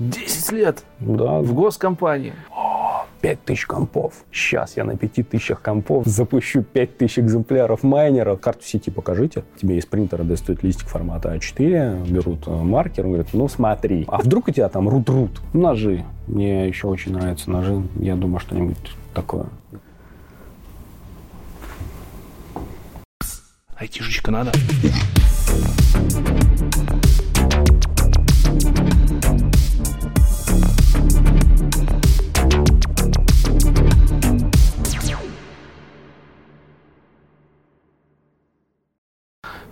10 лет Да, в госкомпании. 5000 компов. Сейчас я на 5000 компов запущу 5000 экземпляров майнера. Карту сети покажите. Тебе из принтера достают листик формата А4, берут э, маркер, он говорит, ну смотри, а вдруг у тебя там рут-рут? Ножи. Мне еще очень нравятся ножи. Я думаю, что-нибудь такое. Айтишечка надо.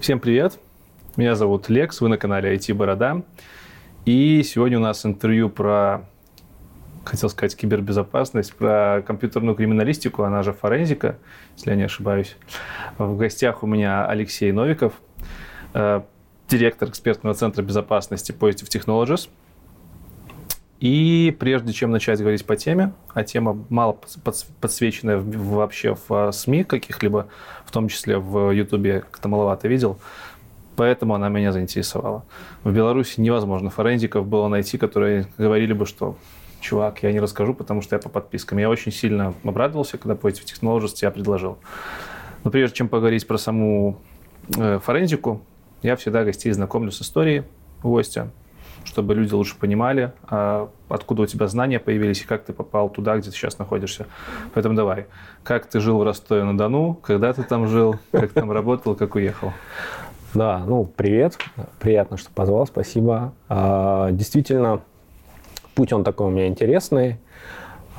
Всем привет! Меня зовут Лекс, вы на канале IT Борода. И сегодня у нас интервью про, хотел сказать, кибербезопасность, про компьютерную криминалистику, она же форензика, если я не ошибаюсь. В гостях у меня Алексей Новиков, э, директор экспертного центра безопасности Positive Technologies. И прежде чем начать говорить по теме, а тема мало подс- подсвеченная вообще в э, СМИ каких-либо, в том числе в Ютубе как-то маловато видел, поэтому она меня заинтересовала. В Беларуси невозможно форензиков было найти, которые говорили бы, что чувак, я не расскажу, потому что я по подпискам. Я очень сильно обрадовался, когда Positive Technologies тебя предложил. Но прежде чем поговорить про саму э, форензику, я всегда гостей знакомлю с историей гостя, чтобы люди лучше понимали, а, откуда у тебя знания появились и как ты попал туда, где ты сейчас находишься. Поэтому давай, как ты жил в Ростове-на-Дону, когда ты там жил, как там работал, как уехал? Да, ну, привет. Приятно, что позвал, спасибо. А, действительно, путь он такой у меня интересный.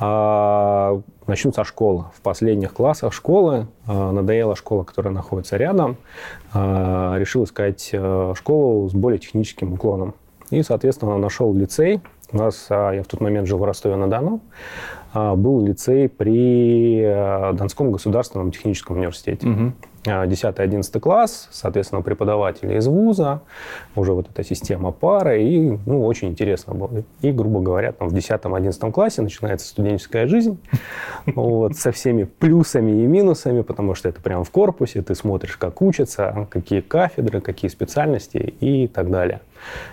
А, начну со школы. В последних классах школы а, надоела школа, которая находится рядом. Решил искать а, школу с более техническим уклоном. И, соответственно, нашел лицей. У нас, а, я в тот момент жил в Ростове-на-Дону, а, был лицей при а, Донском государственном техническом университете. Мгм. 10-11 класс, соответственно, преподаватели из вуза, уже вот эта система пары, и, ну, очень интересно было. И, грубо говоря, там в 10-11 классе начинается студенческая жизнь, вот, со всеми плюсами и минусами, потому что это прямо в корпусе, ты смотришь, как учатся, какие кафедры, какие специальности и так далее.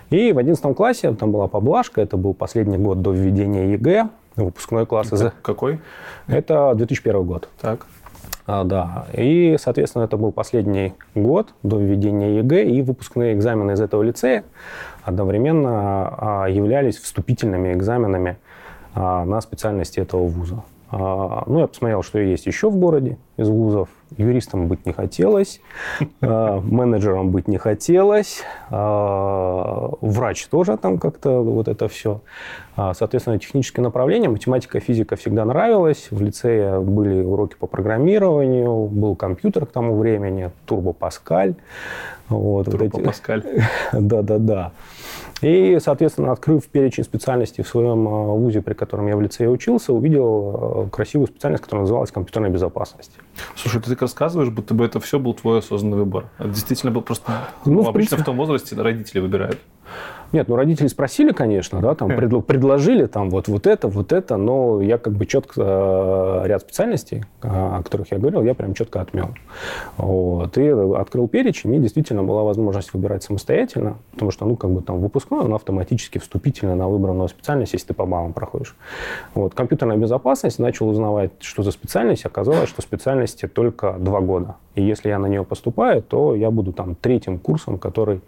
И в 11 классе там была поблажка, это был последний год до введения ЕГЭ, выпускной класс. из- Какой? Это 2001 год. Так. А, да. И, соответственно, это был последний год до введения ЕГЭ, и выпускные экзамены из этого лицея одновременно а, являлись вступительными экзаменами а, на специальности этого вуза. А, Ну, я посмотрел, что есть еще в городе из вузов. Юристом быть не хотелось, а, менеджером быть не хотелось, а, врач тоже там как-то вот это все. Соответственно, технические направления, математика, физика всегда нравилась. В лицее были уроки по программированию, был компьютер к тому времени, Турбо Паскаль. Вот, вот Турбо эти- Паскаль. да-да-да. И, соответственно, открыв перечень специальностей в своем э, вузе, при котором я в лицее учился, увидел э, красивую специальность, которая называлась компьютерная безопасность. Слушай, ты так рассказываешь, будто бы это все был твой осознанный выбор. Это действительно был просто... Ну, Ну, в обычно принципе. в том возрасте родители выбирают. Нет, ну родители спросили, конечно, да, там предло- предложили там вот, вот это, вот это, но я как бы четко э, ряд специальностей, о которых я говорил, я прям четко отмел. Вот. И открыл перечень, и действительно была возможность выбирать самостоятельно, потому что, ну, как бы там выпускной, он автоматически вступительно на выбранную специальность, если ты по баллам проходишь. Вот. Компьютерная безопасность, начал узнавать, что за специальность, оказалось, что специальности только два года. И если я на нее поступаю, то я буду там третьим курсом, который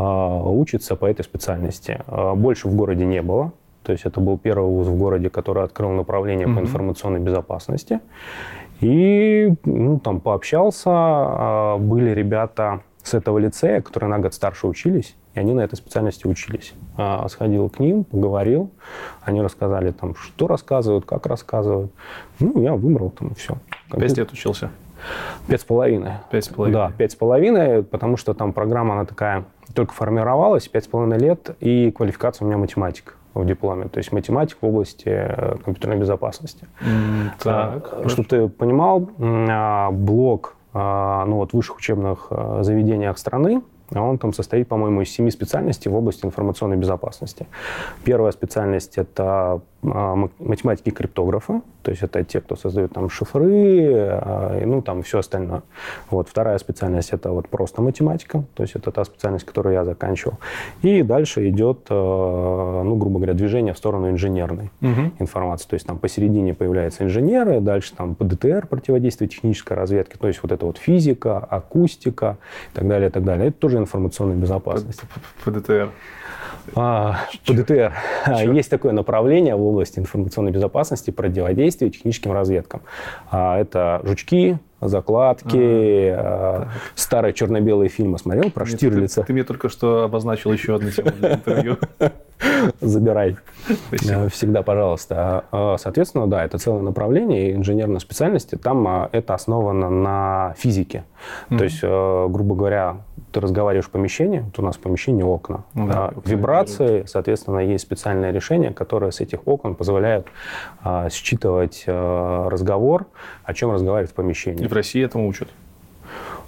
учится по этой специальности. А, Больше в городе не было. То есть это был первый вуз в городе, который открыл направление по Мгм. информационной безопасности. И ну, там пообщался. а, Были ребята с этого лицея, которые на год старше учились, и они на этой специальности учились. А, Сходил к ним, поговорил. Они рассказали, там, что рассказывают, как рассказывают. Ну, я выбрал там все. Пять лет учился. Пять с половиной. Пять с половиной. Да, пять с половиной, потому что там программа, она такая, только формировалась, пять с половиной лет, и квалификация у меня математик в дипломе, то есть математик в области э, компьютерной безопасности. М, Так. Чтобы ты понимал, а, блок а, ну, вот, высших учебных а, заведениях страны, он там состоит, по-моему, из семи специальностей в области информационной безопасности. Первая специальность – это математики криптографа, то есть это те, кто создают там шифры, а, ну там все остальное. Вот вторая специальность это вот просто математика, то есть это та специальность, которую я заканчивал. И дальше идет, ну грубо говоря, движение в сторону инженерной угу. информации, то есть там посередине появляются инженеры, дальше там ПДТР, противодействие технической разведки, то есть вот это вот физика, акустика и так далее, и так далее. Это тоже информационная безопасность. ПДТР. А, ПДТР. Есть такое направление в области информационной безопасности, противодействия техническим разведкам. А, это жучки, закладки, а, старые черно-белые фильмы смотрел про Штирлица. Ты, ты мне только что обозначил еще одну тему для интервью. Забирай. Спасибо. Всегда, пожалуйста. А, соответственно, да, это целое направление инженерной специальности. Там это основано на физике. Mm-hmm. То есть, э, грубо говоря, ты разговариваешь в помещении, вот у нас в помещении окна, ну, да, а, вибрации, соответственно, есть специальное решение, которое с этих окон позволяет а, считывать а, разговор, о чем разговаривать в помещении. И в России этому учат?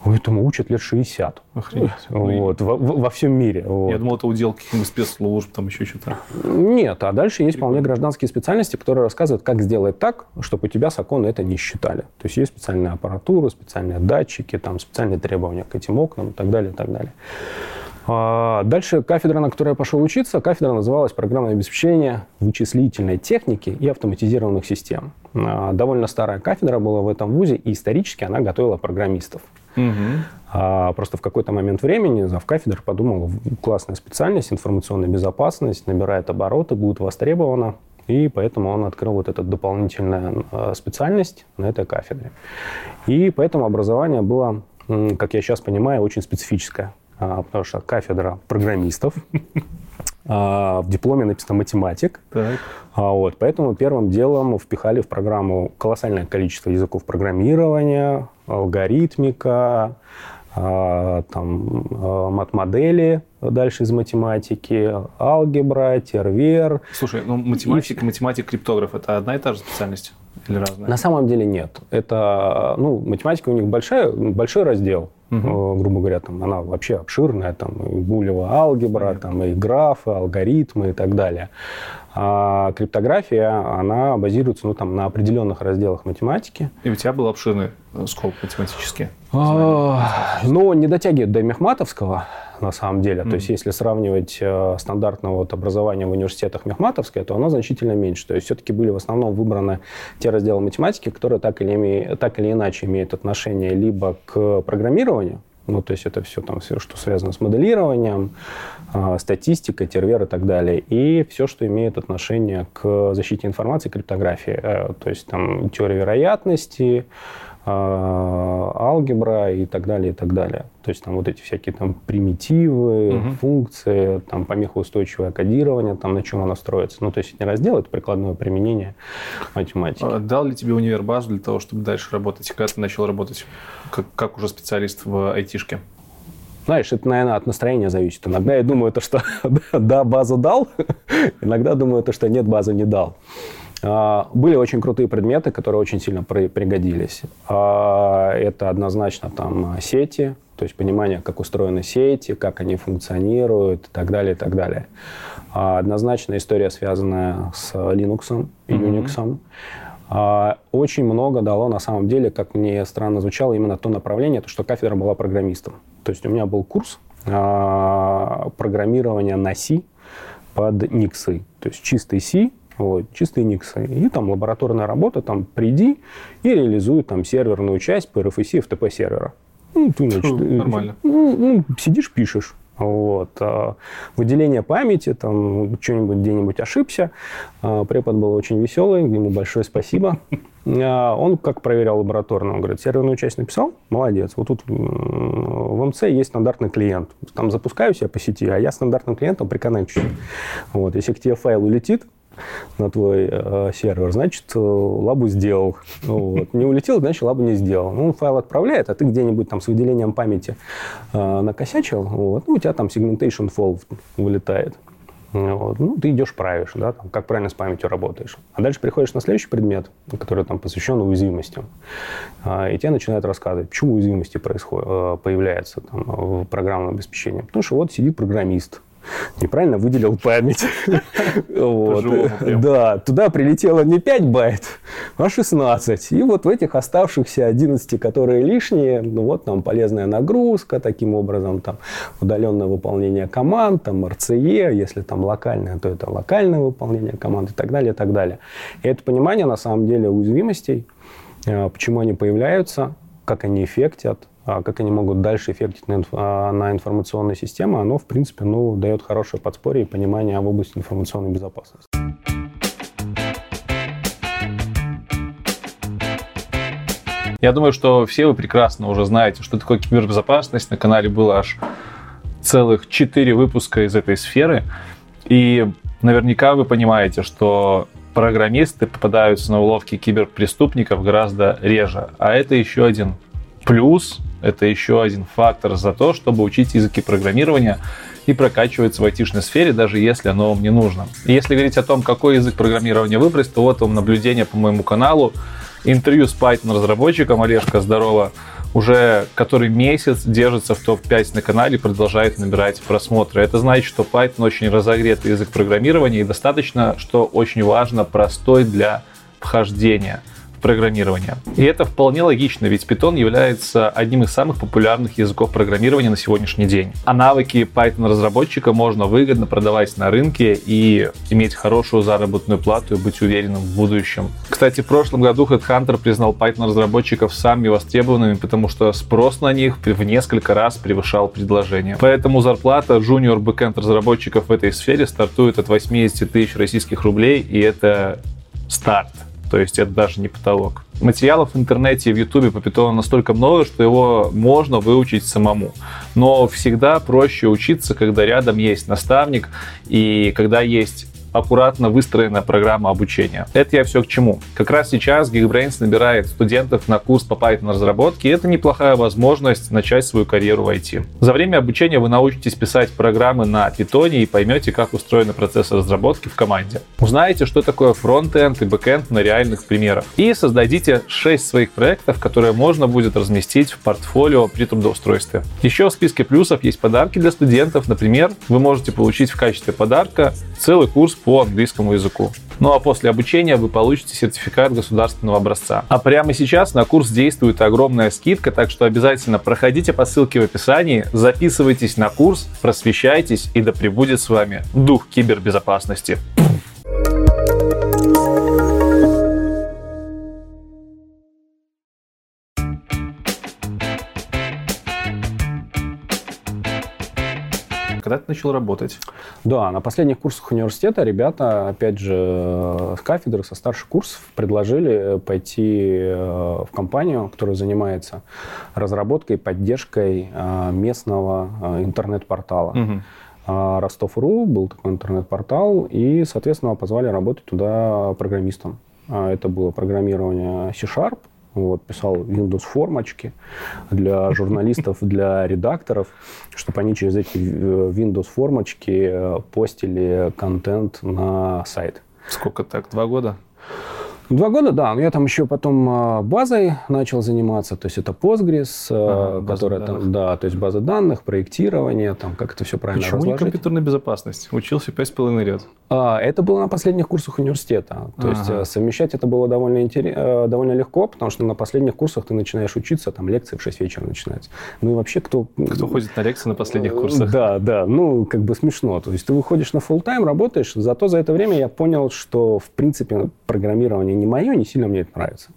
Этому учат лет 60. Охренеть. Вот, во, во всем мире. Вот. Я думал, это удел каких-нибудь спецслужб, там еще что-то. Нет, а дальше есть вполне гражданские специальности, которые рассказывают, как сделать так, чтобы у тебя с окон это не считали. То есть есть специальная аппаратура, специальные датчики, там специальные требования к этим окнам и так далее, и так далее. А дальше кафедра, на которой я пошел учиться, кафедра называлась «Программное обеспечение вычислительной техники и автоматизированных систем». А, довольно старая кафедра была в этом вузе, и исторически она готовила программистов. Угу. Просто в какой-то момент времени зав кафедр подумал, классная специальность, информационная безопасность, набирает обороты, будет востребована. И поэтому он открыл вот эту дополнительную специальность на этой кафедре. И поэтому образование было, как я сейчас понимаю, очень специфическое. А, потому что кафедра программистов, а, в дипломе написано математик. Так. А, вот, поэтому первым делом впихали в программу колоссальное количество языков программирования, алгоритмика, там, мат-модели дальше из математики, алгебра, тервер. Слушай, ну математик, и... математик, криптограф – это одна и та же специальность или разная? На самом деле нет. Это, ну, математика у них большая, большой раздел угу. грубо говоря, там она вообще обширная, там и булева алгебра, Понятно. там и графы, алгоритмы и так далее. А криптография, она базируется ну, там, на определенных разделах математики. И у тебя был обширный э, скоп математический? А, ну, не дотягивает до Мехматовского, на самом деле. Mm-hmm. То есть, если сравнивать э, стандартное вот образование в университетах Мехматовское, то оно значительно меньше. То есть, все-таки были в основном выбраны те разделы математики, которые так или, име, так или иначе имеют отношение либо к программированию, ну, то есть это все там, все, что связано с моделированием, э, статистикой, тервер и так далее. И все, что имеет отношение к защите информации, криптографии. Э, то есть там теория вероятности, э, алгебра и так далее, и так далее. То есть там вот эти всякие там примитивы, угу. функции, там помехоустойчивое кодирование, там на чем оно строится. Ну, то есть не раздел, это прикладное применение математики. А дал ли тебе универ базу для того, чтобы дальше работать? Когда ты начал работать как, как уже специалист в айтишке? Знаешь, это, наверное, от настроения зависит. Иногда я думаю, то, что да, базу дал, иногда думаю, то, что нет, базу не дал. А, были очень крутые предметы, которые очень сильно пригодились. А, это однозначно там сети, то есть понимание, как устроены сети, как они функционируют и так далее, и так далее. А, однозначно история, связанная с Linux и Unix. Mm-hmm. Очень много дало, на самом деле, как мне странно звучало, именно то направление, то, что кафедра была программистом. То есть у меня был курс программирования на C под Nix. То есть чистый C, вот, чистые никсы. И там лабораторная работа, там приди и реализуй там серверную часть по RFC FTP сервера. Ну, ты, значит, Фу, нормально. Ну, ну, сидишь, пишешь. Вот. А выделение памяти, там, что-нибудь где-нибудь ошибся. А препод был очень веселый, ему большое спасибо. А он как проверял лабораторно? Он говорит, серверную часть написал? Молодец. Вот тут в МЦ есть стандартный клиент. Там запускаю себя по сети, а я стандартным клиентом приконнекчу. Вот. Если к тебе файл улетит, на твой э, сервер, значит, э, лабу сделал. Вот. Не улетел, значит, лабу не сделал. Ну, файл отправляет, а ты где-нибудь там с выделением памяти э, накосячил, вот, ну, у тебя там segmentation fault вылетает. Вот. Ну, ты идешь, правишь, да, там, как правильно с памятью работаешь. А дальше приходишь на следующий предмет, который там посвящен уязвимостям. А, и тебе начинают рассказывать, почему уязвимости происходят, э, появляются там, в программном обеспечении. Потому что вот сидит программист, неправильно выделил память. Да, туда прилетело не 5 байт, а 16. И вот в этих оставшихся 11, которые лишние, ну вот там полезная нагрузка, таким образом там удаленное выполнение команд, там RCE, если там локальное, то это локальное выполнение команд и так далее, и так далее. И это понимание на самом деле уязвимостей, э, почему они появляются, как они эффектят, а как они могут дальше эффектить на, инф, а, на информационные системы, оно, в принципе, ну, дает хорошее подспорье и понимание об области информационной безопасности. Я думаю, что все вы прекрасно уже знаете, что такое кибербезопасность. На канале было аж целых четыре выпуска из этой сферы. И наверняка вы понимаете, что программисты попадаются на уловки киберпреступников гораздо реже. А это еще один плюс это еще один фактор за то, чтобы учить языки программирования и прокачиваться в айтишной сфере, даже если оно вам не нужно. И если говорить о том, какой язык программирования выбрать, то вот вам наблюдение по моему каналу, интервью с Python разработчиком, Олежка, здорово, уже который месяц держится в топ-5 на канале и продолжает набирать просмотры. Это значит, что Python очень разогретый язык программирования и достаточно, что очень важно, простой для вхождения – программирования. И это вполне логично, ведь Python является одним из самых популярных языков программирования на сегодняшний день. А навыки Python-разработчика можно выгодно продавать на рынке и иметь хорошую заработную плату и быть уверенным в будущем. Кстати, в прошлом году HeadHunter признал Python-разработчиков самыми востребованными, потому что спрос на них в несколько раз превышал предложение. Поэтому зарплата junior backend разработчиков в этой сфере стартует от 80 тысяч российских рублей, и это старт. То есть это даже не потолок. Материалов в интернете и в Ютубе по Python настолько много, что его можно выучить самому. Но всегда проще учиться, когда рядом есть наставник и когда есть аккуратно выстроенная программа обучения. Это я все к чему. Как раз сейчас Geekbrains набирает студентов на курс по Python разработке, и это неплохая возможность начать свою карьеру в IT. За время обучения вы научитесь писать программы на Python и поймете, как устроены процессы разработки в команде. Узнаете, что такое фронтенд и бэкенд на реальных примерах. И создадите 6 своих проектов, которые можно будет разместить в портфолио при трудоустройстве. Еще в списке плюсов есть подарки для студентов. Например, вы можете получить в качестве подарка целый курс по английскому языку. Ну а после обучения вы получите сертификат государственного образца. А прямо сейчас на курс действует огромная скидка, так что обязательно проходите по ссылке в описании, записывайтесь на курс, просвещайтесь и да пребудет с вами дух кибербезопасности. Когда ты начал работать? Да, на последних курсах университета ребята, опять же, с кафедры, со старших курсов предложили пойти э, в компанию, которая занимается разработкой, поддержкой э, местного э, интернет-портала. Угу. Ростов.ру был такой интернет-портал, и, соответственно, позвали работать туда программистом. Это было программирование C-Sharp, вот, писал Windows формочки для журналистов, для редакторов, чтобы они через эти э, Windows формочки э, постили контент на сайт. Сколько так? Два года? Два года, да. Я там еще потом а, базой начал заниматься, то есть это Postgres, а, ага, которая там, да, то есть база данных, проектирование, там, как это все правильно Почему разложить. не компьютерная безопасность? Учился пять с половиной лет. А, это было на последних курсах университета. То ага. есть э, совмещать это было довольно, интерес, э, довольно легко, потому что на последних курсах ты начинаешь учиться, там лекции в 6 вечера начинаются. Ну и вообще кто... Кто ходит на лекции на последних курсах? Да, да, ну как бы смешно. То есть ты выходишь на full тайм работаешь, зато за это время я понял, что в принципе программирование не мое, не сильно мне это нравится.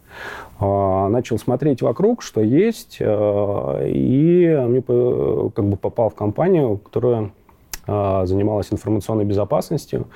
А, начал смотреть вокруг, что есть, а, и мне как бы попал в компанию, которая а, занималась информационной безопасностью,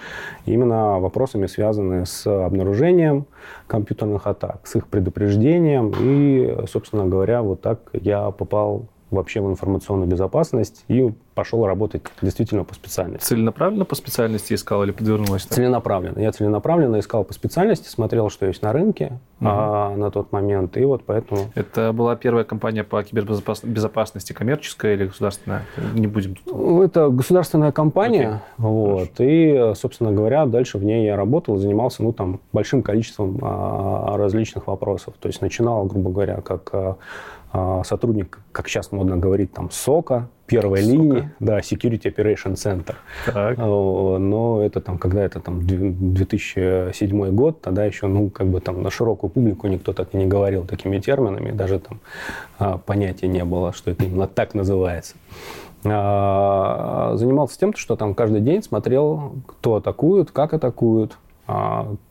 именно вопросами, связанными с обнаружением компьютерных атак, с их предупреждением. И, собственно говоря, вот так я попал вообще в информационную безопасность и пошел работать действительно по специальности. Целенаправленно по специальности искал или подвернулось? Целенаправленно. Я целенаправленно искал по специальности, смотрел, что есть на рынке угу. а, на тот момент, и вот поэтому... Это была первая компания по кибербезопасности, коммерческая или государственная? Не будем. Ну, это государственная компания, okay. вот, и, собственно говоря, дальше в ней я работал, занимался, ну, там, большим количеством а, различных вопросов. То есть начинал, грубо говоря, как а, сотрудник, как сейчас модно говорить, там, сока, первой Сука. линии, да, Security Operation Center. Так. Но это там, когда это там 2007 год, тогда еще, ну, как бы там на широкую публику никто так и не говорил такими терминами, даже там а, понятия не было, что это именно так называется. А, занимался тем, что там каждый день смотрел, кто атакует, как атакуют, а,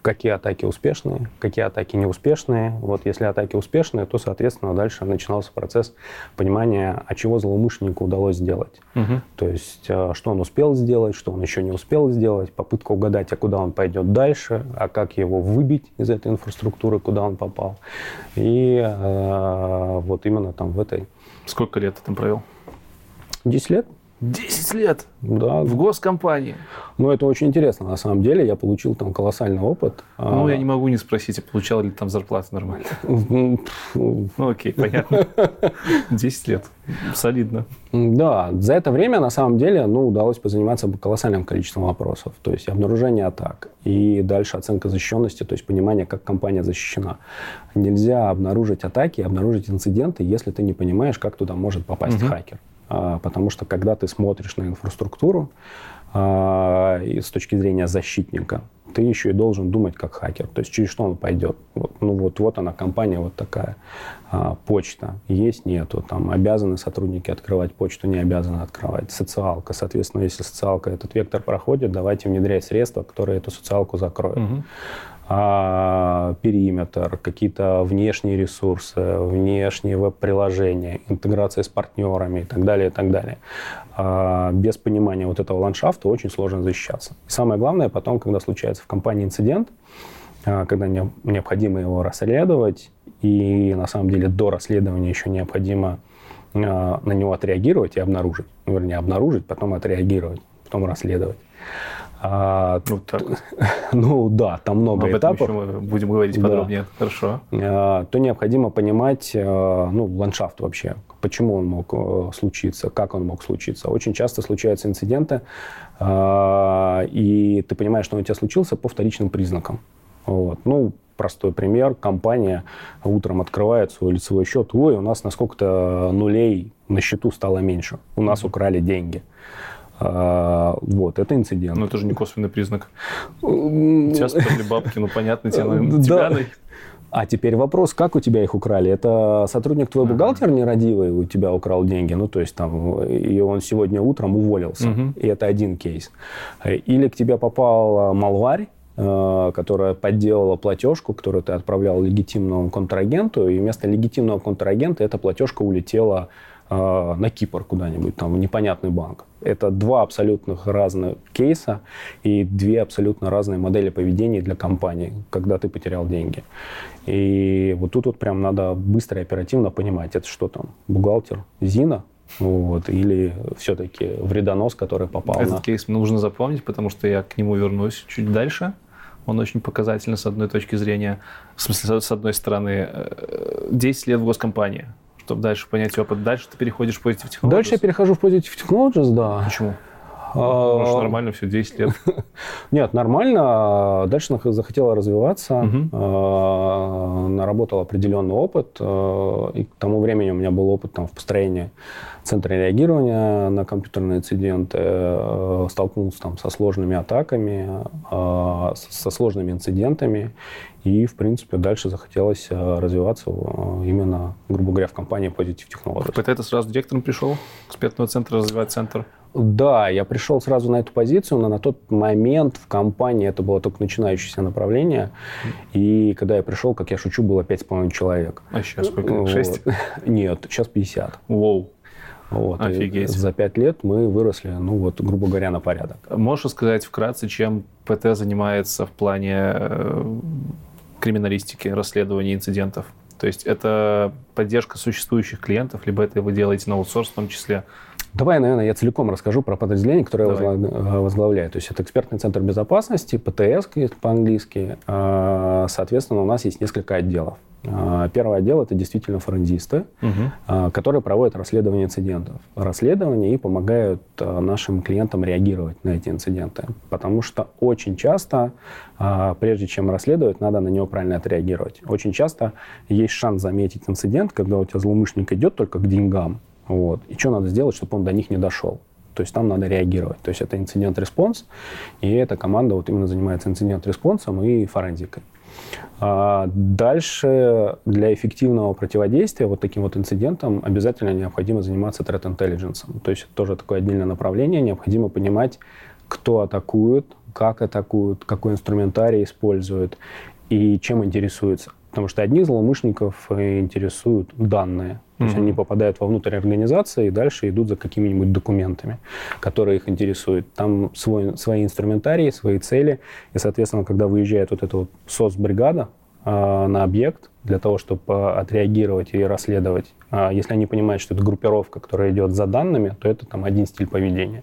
какие атаки успешные, какие атаки неуспешные. Вот если атаки успешные, то, соответственно, дальше начинался процесс понимания, а чего злоумышленнику удалось сделать. Угу. То есть, а, что он успел сделать, что он еще не успел сделать, попытка угадать, а куда он пойдет дальше, а как его выбить из этой инфраструктуры, куда он попал. И э, вот именно там в этой... Сколько лет ты там провел? 10 лет. 10 лет да. в госкомпании. Ну, это очень интересно. На самом деле, я получил там колоссальный опыт. Ну, а... я не могу не спросить, а получал ли там зарплату нормально. Ну, окей, понятно. 10 лет. Солидно. Да, за это время, на самом деле, ну, удалось позаниматься колоссальным количеством вопросов. То есть обнаружение атак и дальше оценка защищенности, то есть понимание, как компания защищена. Нельзя обнаружить атаки, обнаружить инциденты, если ты не понимаешь, как туда может попасть угу. хакер. А, потому что когда ты смотришь на инфраструктуру а, и с точки зрения защитника, ты еще и должен думать как хакер, то есть через что он пойдет. Ну вот, вот она, компания вот такая. А, почта есть, нету. Там обязаны сотрудники открывать почту, не обязаны открывать. Социалка. Соответственно, если социалка этот вектор проходит, давайте внедрять средства, которые эту социалку закроют. Угу а, периметр, какие-то внешние ресурсы, внешние веб-приложения, интеграция с партнерами и так далее, и так далее. А, без понимания вот этого ландшафта очень сложно защищаться. И самое главное потом, когда случается в компании инцидент, а, когда необходимо его расследовать, и на самом деле до расследования еще необходимо на него отреагировать и обнаружить. Ну, вернее, обнаружить, потом отреагировать, потом расследовать. А, ну, так. ну да, там много Об этапов. Этом еще мы будем говорить подробнее. Да. Хорошо. А, то необходимо понимать а, ну, ландшафт вообще. Почему он мог а, случиться, как он мог случиться. Очень часто случаются инциденты, а, и ты понимаешь, что он у тебя случился по вторичным признакам. Вот. Ну, простой пример. Компания утром открывает свой лицевой счет. Ой, у нас на сколько-то нулей на счету стало меньше. У нас украли деньги. А, вот, это инцидент. Но это же не косвенный признак. Тебя спали бабки, ну понятно, тебе, наверное, тебя а теперь вопрос, как у тебя их украли? Это сотрудник твой бухгалтер нерадивый у тебя украл деньги, ну то есть там, и он сегодня утром уволился, uh и это один кейс. Или к тебе попал малварь, э, которая подделала платежку, которую ты отправлял легитимному контрагенту, и вместо легитимного контрагента эта платежка улетела на Кипр куда-нибудь, там, в непонятный банк. Это два абсолютно разных кейса и две абсолютно разные модели поведения для компании, когда ты потерял деньги. И вот тут вот прям надо быстро и оперативно понимать, это что там, бухгалтер Зина, вот, или все-таки вредонос, который попал Этот на... кейс нужно запомнить, потому что я к нему вернусь чуть дальше. Он очень показательный с одной точки зрения. В смысле, с одной стороны, 10 э, лет в госкомпании чтобы дальше понять опыт. Дальше ты переходишь в Positive Technologies? Дальше я перехожу в Positive Technologies, да. Почему? А, Может, нормально все, 10 лет? Нет, нормально. Дальше захотела развиваться, угу. наработал определенный опыт. А, и к тому времени у меня был опыт там, в построении центра реагирования на компьютерные инциденты. Столкнулся там со сложными атаками, со сложными инцидентами. И, в принципе, дальше захотелось развиваться именно, грубо говоря, в компании Positive Technologies. Это ты сразу директором пришел, экспертного центра, развивать центр? Да, я пришел сразу на эту позицию, но на тот момент в компании это было только начинающееся направление. И когда я пришел, как я шучу, было 5,5 человек. А сейчас сколько? 6? Вот. Нет, сейчас 50. Воу. Вот. Офигеть. За пять лет мы выросли, ну вот, грубо говоря, на порядок. Можешь сказать вкратце, чем ПТ занимается в плане э, криминалистики, расследования инцидентов? То есть это поддержка существующих клиентов, либо это вы делаете на аутсорс в том числе? Давай, наверное, я целиком расскажу про подразделение, которое Давай. я э, возглавляю. То есть это экспертный центр безопасности, ПТС по-английски. А, соответственно, у нас есть несколько отделов. А, первый отдел – это действительно форензисты, угу. которые проводят расследование инцидентов. Расследование и помогают нашим клиентам реагировать на эти инциденты. Потому что очень часто, прежде чем расследовать, надо на него правильно отреагировать. Очень часто есть шанс заметить инцидент, когда у тебя злоумышленник идет только к деньгам, Вот. И что надо сделать, чтобы он до них не дошел? То есть там надо реагировать. То есть это инцидент-респонс, и эта команда вот именно занимается инцидент-респонсом и форензикой. А дальше для эффективного противодействия вот таким вот инцидентам обязательно необходимо заниматься threat intelligence. То есть тоже такое отдельное направление. Необходимо понимать, кто атакует, как атакуют, какой инструментарий используют и чем интересуются. Потому что одних злоумышленников интересуют данные. То есть mm-hmm. они попадают во внутрь организации и дальше идут за какими-нибудь документами, которые их интересуют. Там свой, свои инструментарии, свои цели. И, соответственно, когда выезжает вот эта вот СОС-бригада э, на объект для того, чтобы отреагировать и расследовать, э, если они понимают, что это группировка, которая идет за данными, то это там один стиль поведения.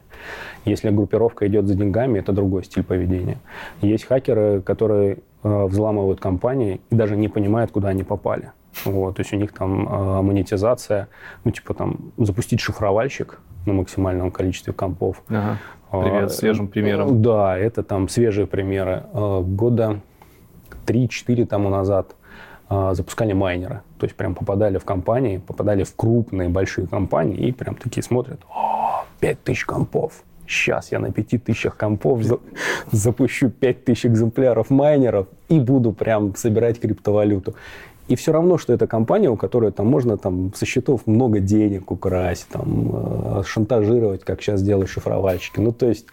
Если группировка идет за деньгами, это другой стиль поведения. Есть хакеры, которые э, взламывают компании и даже не понимают, куда они попали. Вот, то есть у них там э, монетизация, ну, типа там запустить шифровальщик на максимальном количестве компов. Ага. Привет, а, свежим примером. Да, это там свежие примеры. А, года 3-4 тому назад а, запускали майнеры. То есть прям попадали в компании, попадали в крупные, большие компании и прям такие смотрят, о, 5000 компов. Сейчас я на 5000 компов запущу 5000 экземпляров майнеров и буду прям собирать криптовалюту. И все равно, что это компания, у которой там можно там со счетов много денег украсть, там, э, шантажировать, как сейчас делают шифровальщики. Ну, то есть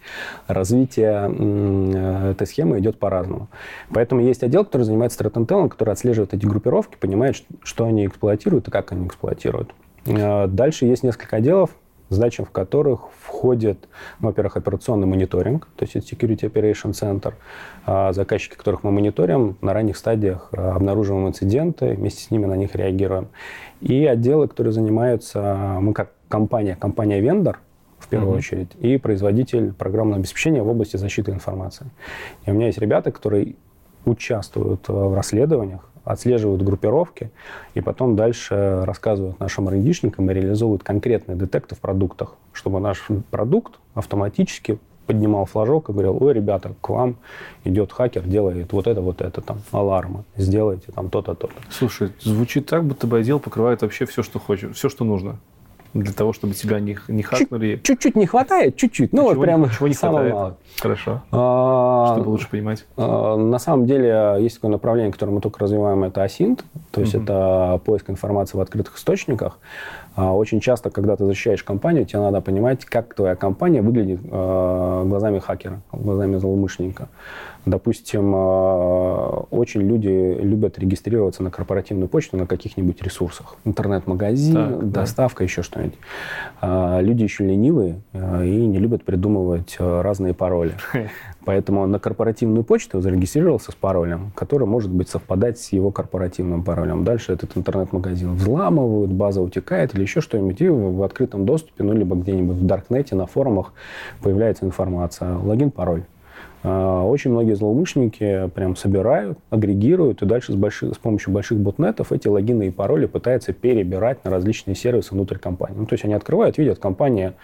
развитие этой схемы идет по-разному. Поэтому есть отдел, который занимается threat который отслеживает эти группировки, понимает, что они эксплуатируют и как они эксплуатируют. Э, дальше есть несколько отделов, задачам в которых входит, ну, во-первых, операционный мониторинг, то есть это Security Operation Center, а заказчики, которых мы мониторим, на ранних стадиях а, обнаруживаем инциденты, вместе с ними на них реагируем. И отделы, которые занимаются, мы как компания, компания-вендор, в первую mm-hmm. очередь, и производитель программного обеспечения в области защиты информации. И у меня есть ребята, которые участвуют в расследованиях, отслеживают группировки и потом дальше рассказывают нашим рендишникам и реализовывают конкретные детекты в продуктах, чтобы наш продукт автоматически поднимал флажок и говорил, ой, ребята, к вам идет хакер, делает вот это, вот это, там, алармы, сделайте там то-то, то-то. Слушай, звучит так, будто бы отдел покрывает вообще все, что хочет, все, что нужно для того, чтобы тебя не, не хакнули? Чуть-чуть не хватает, чуть-чуть. Ну, вот прямо чего не хватает? Мало. Хорошо. А, чтобы лучше понимать. А, на самом деле есть такое направление, которое мы только развиваем, это асинт, то есть mm-hmm. это поиск информации в открытых источниках. А, очень часто, когда ты защищаешь компанию, тебе надо понимать, как твоя компания выглядит а, глазами хакера, глазами злоумышленника. Допустим, а, очень люди любят регистрироваться на корпоративную почту на каких-нибудь ресурсах. Интернет-магазин, так, доставка, да. еще что-нибудь. Люди еще ленивые и не любят придумывать разные пароли. Поэтому на корпоративную почту зарегистрировался с паролем, который может быть совпадать с его корпоративным паролем. Дальше этот интернет-магазин взламывают, база утекает или еще что-нибудь, и в открытом доступе, ну, либо где-нибудь в Даркнете, на форумах появляется информация. Логин, пароль. А, очень многие злоумышленники прям собирают, агрегируют, и дальше с, больших, с помощью больших ботнетов эти логины и пароли пытаются перебирать на различные сервисы внутрь компании. Ну, то есть они открывают, видят компания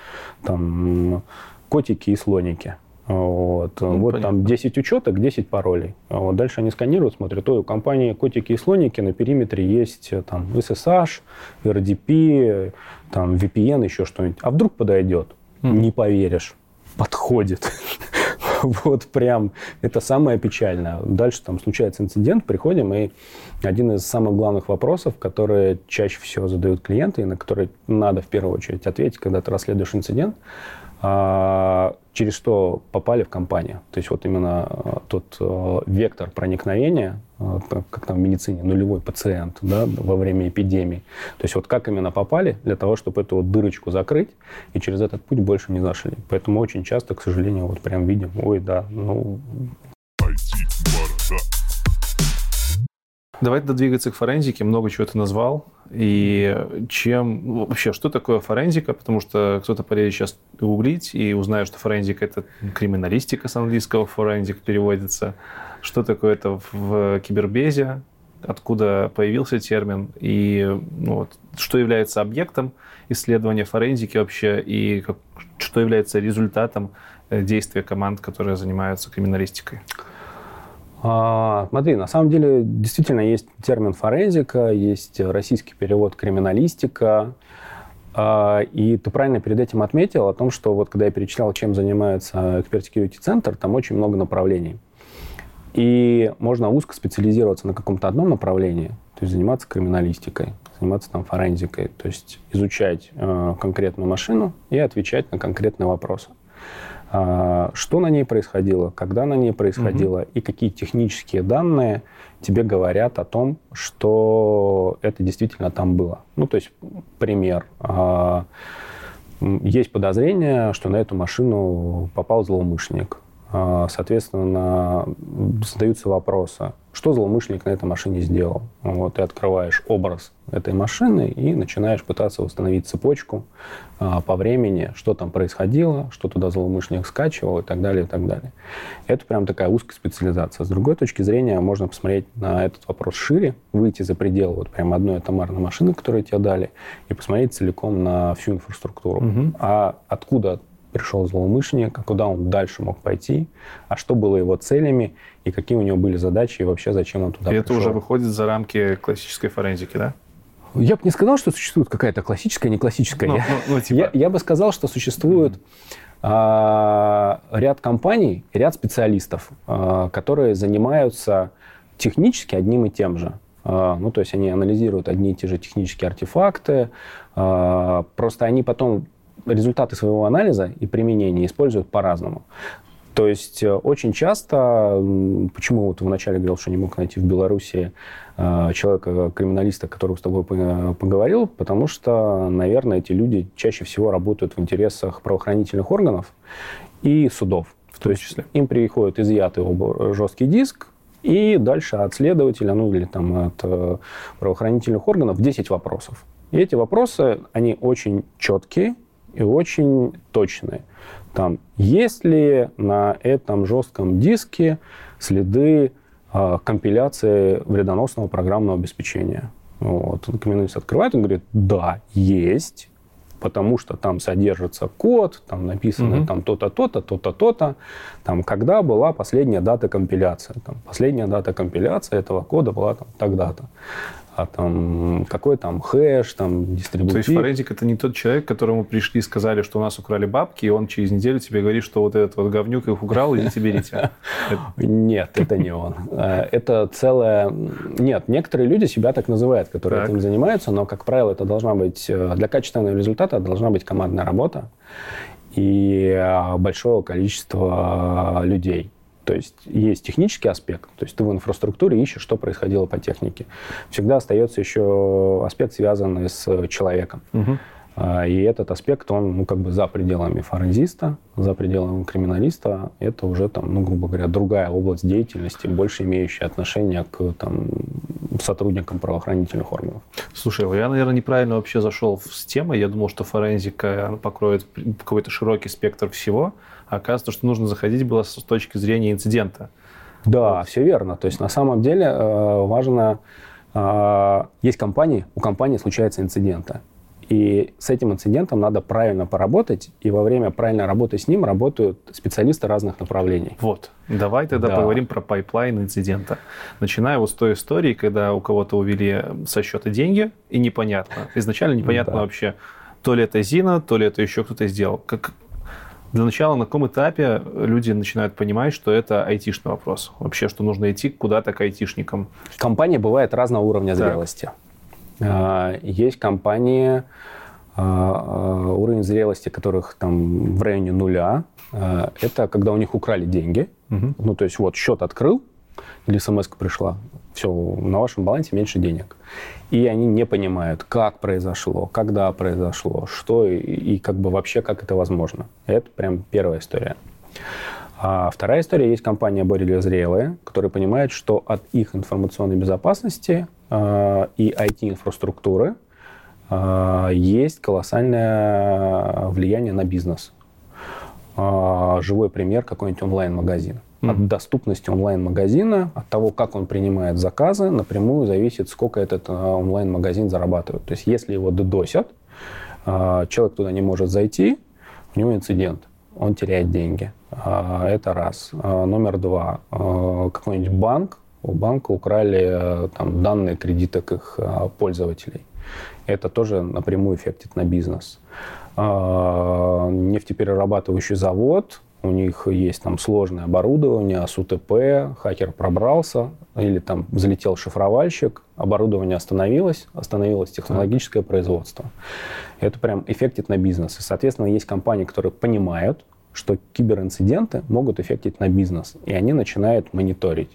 там котики и слоники. Вот, ну, вот там 10 учеток, 10 паролей. Вот, дальше они сканируют, смотрят, ой, у компании котики и слоники на периметре есть там SSH, RDP, там VPN, еще что-нибудь. А вдруг подойдет? Mm. Не поверишь. Подходит. вот прям это самое печальное. Дальше там случается инцидент, приходим, и один из самых главных вопросов, которые чаще всего задают клиенты, и на которые надо в первую очередь ответить, когда ты расследуешь инцидент, через что попали в компанию. То есть вот именно э, тот э, вектор проникновения, э, как там в медицине, нулевой пациент да, во время эпидемии. То есть вот как именно попали для того, чтобы эту вот дырочку закрыть и через этот путь больше не зашли. Поэтому очень часто, к сожалению, вот прям видим, ой, да, ну Давай двигаться к форензике. Много чего ты назвал. И чем... Вообще, что такое форензика? Потому что кто-то поедет сейчас гуглить и узнает, что форензика – это криминалистика с английского, форензик переводится. Что такое это в кибербезе? Откуда появился термин? И ну, вот, что является объектом исследования форензики вообще? И как, что является результатом э, действия команд, которые занимаются криминалистикой? А, смотри, на самом деле действительно есть термин форензика, есть российский перевод криминалистика. А, и ты правильно перед этим отметил о том, что вот когда я перечислял, чем занимается Center, там очень много направлений. И можно узко специализироваться на каком-то одном направлении, то есть заниматься криминалистикой, заниматься там форензикой, то есть изучать э, конкретную машину и отвечать на конкретные вопросы. Э, что на ней происходило, когда на ней происходило угу. и какие технические данные тебе говорят о том, что это действительно там было. Ну, то есть, пример. Э, есть подозрение, что на эту машину попал злоумышленник. А, соответственно, задаются вопросы, что злоумышленник на этой машине сделал. Вот, ты открываешь образ этой машины и начинаешь пытаться восстановить цепочку а, по времени, что там происходило, что туда злоумышленник скачивал и так далее, и так далее. Это прям такая узкая специализация. С другой точки зрения, можно посмотреть на этот вопрос шире, выйти за пределы вот прям одной атомарной машины, которую тебе дали, и посмотреть целиком на всю инфраструктуру. Угу. А откуда пришел злоумышленник, а куда он дальше мог пойти, а что было его целями, и какие у него были задачи, и вообще зачем он туда и пришел. это уже выходит за рамки классической форензики, да? Я бы не сказал, что существует какая-то классическая, не классическая. Ну, я, ну, ну, типа... я, я бы сказал, что существует а, ряд компаний, ряд специалистов, а, которые занимаются технически одним и тем же. А, ну, то есть они анализируют одни и те же технические артефакты, просто они потом результаты своего анализа и применения используют по-разному. То есть э, очень часто, почему вот вначале говорил, что не мог найти в Беларуси э, человека, криминалиста, который с тобой поговорил, потому что, наверное, эти люди чаще всего работают в интересах правоохранительных органов и судов. В том числе. Им приходит изъятый жесткий диск, и дальше от следователя, ну или там от э, правоохранительных органов 10 вопросов. И эти вопросы, они очень четкие, и очень точные. Там, есть ли на этом жестком диске следы э, компиляции вредоносного программного обеспечения? Вот. Криминалист открывает, он говорит, да, есть, потому что там содержится код, там написано угу. там то-то, то-то, то-то, то-то, там когда была последняя дата компиляции. Там, последняя дата компиляции этого кода была там тогда-то а там какой там хэш, там дистрибутив. То есть форензик это не тот человек, которому пришли и сказали, что у нас украли бабки, и он через неделю тебе говорит, что вот этот вот говнюк их украл, идите берите. Нет, это не он. Э, это целое... Нет, некоторые люди себя так называют, которые этим занимаются, но, как правило, это должна быть... Э, для качественного результата должна быть командная работа и э, большое количество людей. То есть есть технический аспект, то есть ты в инфраструктуре ищешь, что происходило по технике. Всегда остается еще аспект, связанный с человеком. Угу. И этот аспект, он, ну, как бы за пределами форензиста, за пределами криминалиста, это уже, там, ну, грубо говоря, другая область деятельности, больше имеющая отношение к там, сотрудникам правоохранительных органов. Слушай, я, наверное, неправильно вообще зашел с темой. Я думал, что форензика покроет какой-то широкий спектр всего. Оказывается, что нужно заходить было с точки зрения инцидента. Да, вот. все верно. То есть на самом деле э, важно... Э, есть компании, у компании случаются инциденты. И с этим инцидентом надо правильно поработать, и во время правильной работы с ним работают специалисты разных направлений. Вот. Давай тогда да. поговорим про pipeline инцидента. Начиная вот с той истории, когда у кого-то увели со счета деньги, и непонятно. Изначально непонятно да. вообще, то ли это Зина, то ли это еще кто-то сделал. Как, для начала, на каком этапе люди начинают понимать, что это айтишный вопрос? Вообще, что нужно идти куда-то к айтишникам? Компания бывает разного уровня так. зрелости. А, есть компании, а, а, уровень зрелости которых там в районе нуля. Это когда у них украли деньги. Угу. Ну, то есть вот счет открыл, или смс пришла, все, на вашем балансе меньше денег. И они не понимают, как произошло, когда произошло, что и, и как бы вообще, как это возможно. Это прям первая история. А вторая история, есть компания более зрелые, которые понимают, что от их информационной безопасности э, и IT-инфраструктуры э, есть колоссальное влияние на бизнес. Живой пример какой-нибудь онлайн-магазин. Mm-hmm. От доступности онлайн-магазина, от того, как он принимает заказы, напрямую зависит, сколько этот э, онлайн-магазин зарабатывает. То есть, если его додосят, э, человек туда не может зайти, у него инцидент, он теряет деньги. Э, это раз. Номер два. Какой-нибудь банк, у банка украли там, данные кредиток их пользователей. Это тоже напрямую эффектит на бизнес. А, нефтеперерабатывающий завод, у них есть там сложное оборудование, с УТП, хакер пробрался, или там залетел шифровальщик, оборудование остановилось, остановилось технологическое производство. Это прям эффектит на бизнес. И, соответственно, есть компании, которые понимают, что киберинциденты могут эффектить на бизнес, и они начинают мониторить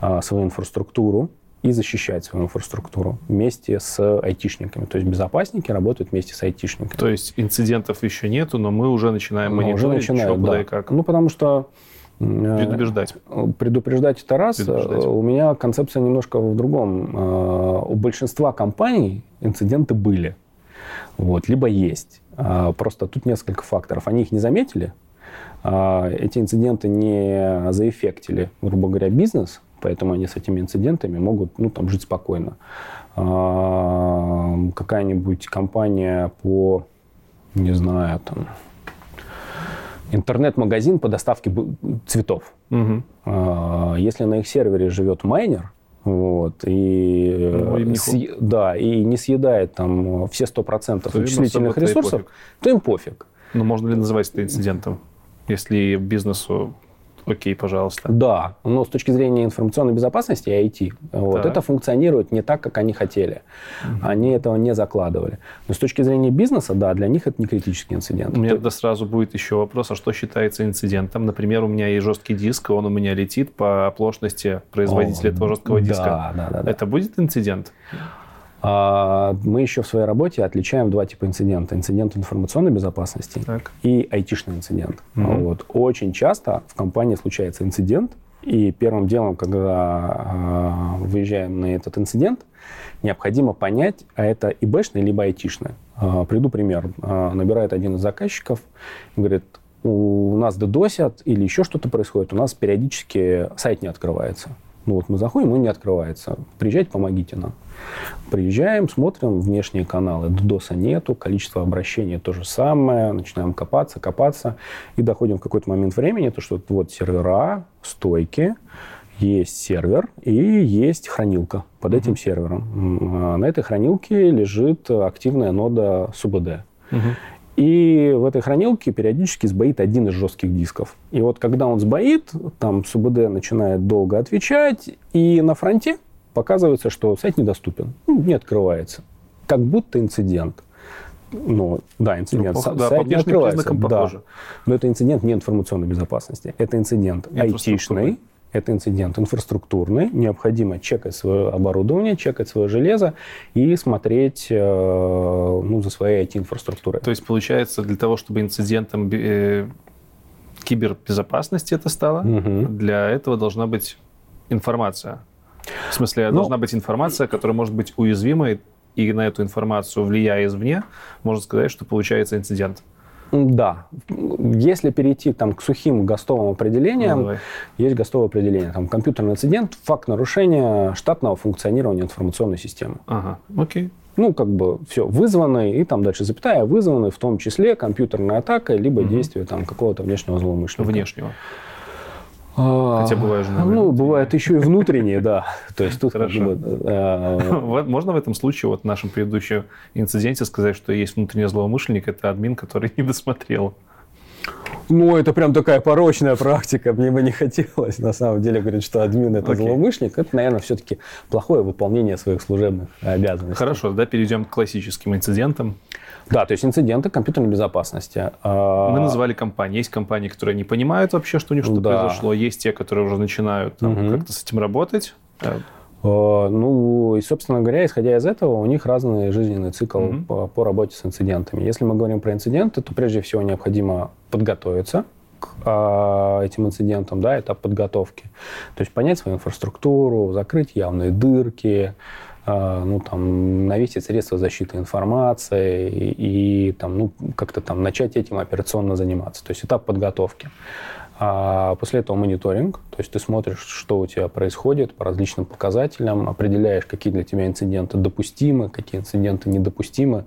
а, свою инфраструктуру, и защищать свою инфраструктуру вместе с айтишниками. То есть безопасники работают вместе с айтишниками. То есть инцидентов еще нету, но мы уже начинаем но мониторить, уже начинаем, что, да. и как. Ну, потому что э, Предупреждать. Предупреждать это раз. Предупреждать. У меня концепция немножко в другом. Э, у большинства компаний инциденты были. Вот, либо есть. Э, просто тут несколько факторов. Они их не заметили. Эти инциденты не заэффектили, грубо говоря, бизнес, поэтому они с этими инцидентами могут ну, там, жить спокойно. А, какая-нибудь компания по, не знаю, там, интернет-магазин по доставке цветов. Угу. Если на их сервере живет майнер, вот, и, ну, с, да, и не съедает там все 100% то вычислительных ресурсов, то им пофиг. Но можно ли называть это инцидентом, если бизнесу Окей, пожалуйста. Да, но с точки зрения информационной безопасности и IT, вот, это функционирует не так, как они хотели. Угу. Они этого не закладывали. Но с точки зрения бизнеса, да, для них это не критический инцидент. У меня тогда сразу будет еще вопрос, а что считается инцидентом? Например, у меня есть жесткий диск, он у меня летит по оплошности производителя О, этого жесткого да, диска. Да, да, да. Это будет инцидент? А, мы еще в своей работе отличаем два типа инцидента. Инцидент информационной безопасности так. и айтишный инцидент. Угу. Вот. Очень часто в компании случается инцидент, и первым делом, когда э, выезжаем на этот инцидент, необходимо понять, а это ИБшный либо айтишный. Э, приду пример. Э, набирает один из заказчиков говорит, у нас додосят или еще что-то происходит, у нас периодически сайт не открывается. Ну вот мы заходим, он не открывается. Приезжайте, помогите нам. Приезжаем, смотрим внешние каналы. DDoS нету, количество обращений то же самое. Начинаем копаться, копаться. И доходим в какой-то момент времени, то что вот сервера, стойки, есть сервер и есть хранилка под uh-huh. этим сервером. А на этой хранилке лежит активная нода СУБД. Uh-huh. И в этой хранилке периодически сбоит один из жестких дисков. И вот когда он сбоит, там СУБД начинает долго отвечать, и на фронте показывается, что сайт недоступен, ну, не открывается. Как будто инцидент. Ну, да, инцидент. Ну, да, сайт не открывается. Да. Но это инцидент не информационной безопасности. Это инцидент айтишный, это инцидент инфраструктурный. Необходимо чекать свое оборудование, чекать свое железо и смотреть э, ну, за своей IT-инфраструктурой. То есть, получается, для того, чтобы инцидентом э, кибербезопасности это стало, угу. для этого должна быть информация в смысле, ну, должна быть информация, которая может быть уязвимой, и на эту информацию, влияя извне, можно сказать, что получается инцидент. Да. Если перейти там, к сухим ГОСТовым определениям, ну, есть ГОСТовое определение. Там, компьютерный инцидент – факт нарушения штатного функционирования информационной системы. Ага, окей. Ну, как бы все, вызванный, и там дальше запятая, вызванный в том числе компьютерная атака, либо угу. действие там, какого-то внешнего злоумышленника. Внешнего. А, Хотя бывает же, наверное, Ну, бывает еще и внутренние, да. То есть тут Хорошо. А, можно в этом случае, вот в нашем предыдущем инциденте сказать, что есть внутренний злоумышленник, это админ, который не досмотрел? Ну, это прям такая порочная практика. Мне бы не хотелось, на самом деле, говорить, что админ – это okay. злоумышленник. Это, наверное, все-таки плохое выполнение своих служебных обязанностей. Хорошо, да, перейдем к классическим инцидентам. Да, то есть инциденты компьютерной безопасности. А, Мы называли компании. Есть компании, которые не понимают вообще, что у них что-то да. произошло. Есть те, которые уже начинают там, угу. как-то с этим работать. А, ну, и, собственно говоря, исходя из этого, у них разный жизненный цикл mm по, по работе с инцидентами. Если мы говорим про инциденты, то прежде всего необходимо подготовиться к а, этим инцидентам, да, этап подготовки. То есть понять свою инфраструктуру, закрыть явные дырки, ну, там, навесить средства защиты информации и, и там, ну, как-то там начать этим операционно заниматься. То есть этап подготовки. А после этого мониторинг, то есть ты смотришь, что у тебя происходит по различным показателям, определяешь, какие для тебя инциденты допустимы, какие инциденты недопустимы.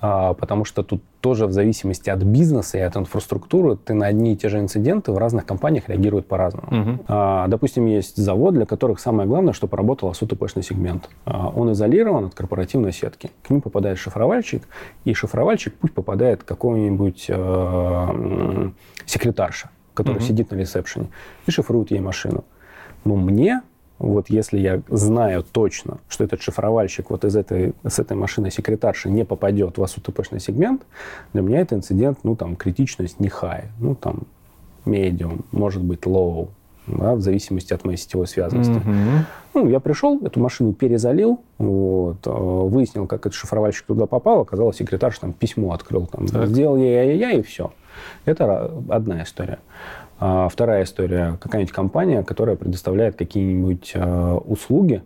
А, потому что тут тоже в зависимости от бизнеса и от инфраструктуры ты на одни и те же инциденты в разных компаниях реагируют по-разному. Угу. Допустим, есть завод, для которых самое главное, чтобы работал СУТПшный сегмент. А, он изолирован от корпоративной сетки. К ним попадает шифровальщик, и шифровальщик пусть попадает какого-нибудь э, секретарша, который угу. сидит на ресепшене и шифрует ей машину. Но мне вот если я знаю точно, что этот шифровальщик вот из этой, с этой машины секретарши не попадет в АСУТПшный сегмент, для меня это инцидент, ну, там, критичность не high, ну, там, medium, может быть, low, да, в зависимости от моей сетевой связанности. Mm-hmm. Ну, я пришел, эту машину перезалил, вот, э, выяснил, как этот шифровальщик туда попал, оказалось, секретарь там письмо открыл, там, сделал я-я-я, и все. Это одна история. А вторая история. Какая-нибудь компания, которая предоставляет какие-нибудь э, услуги,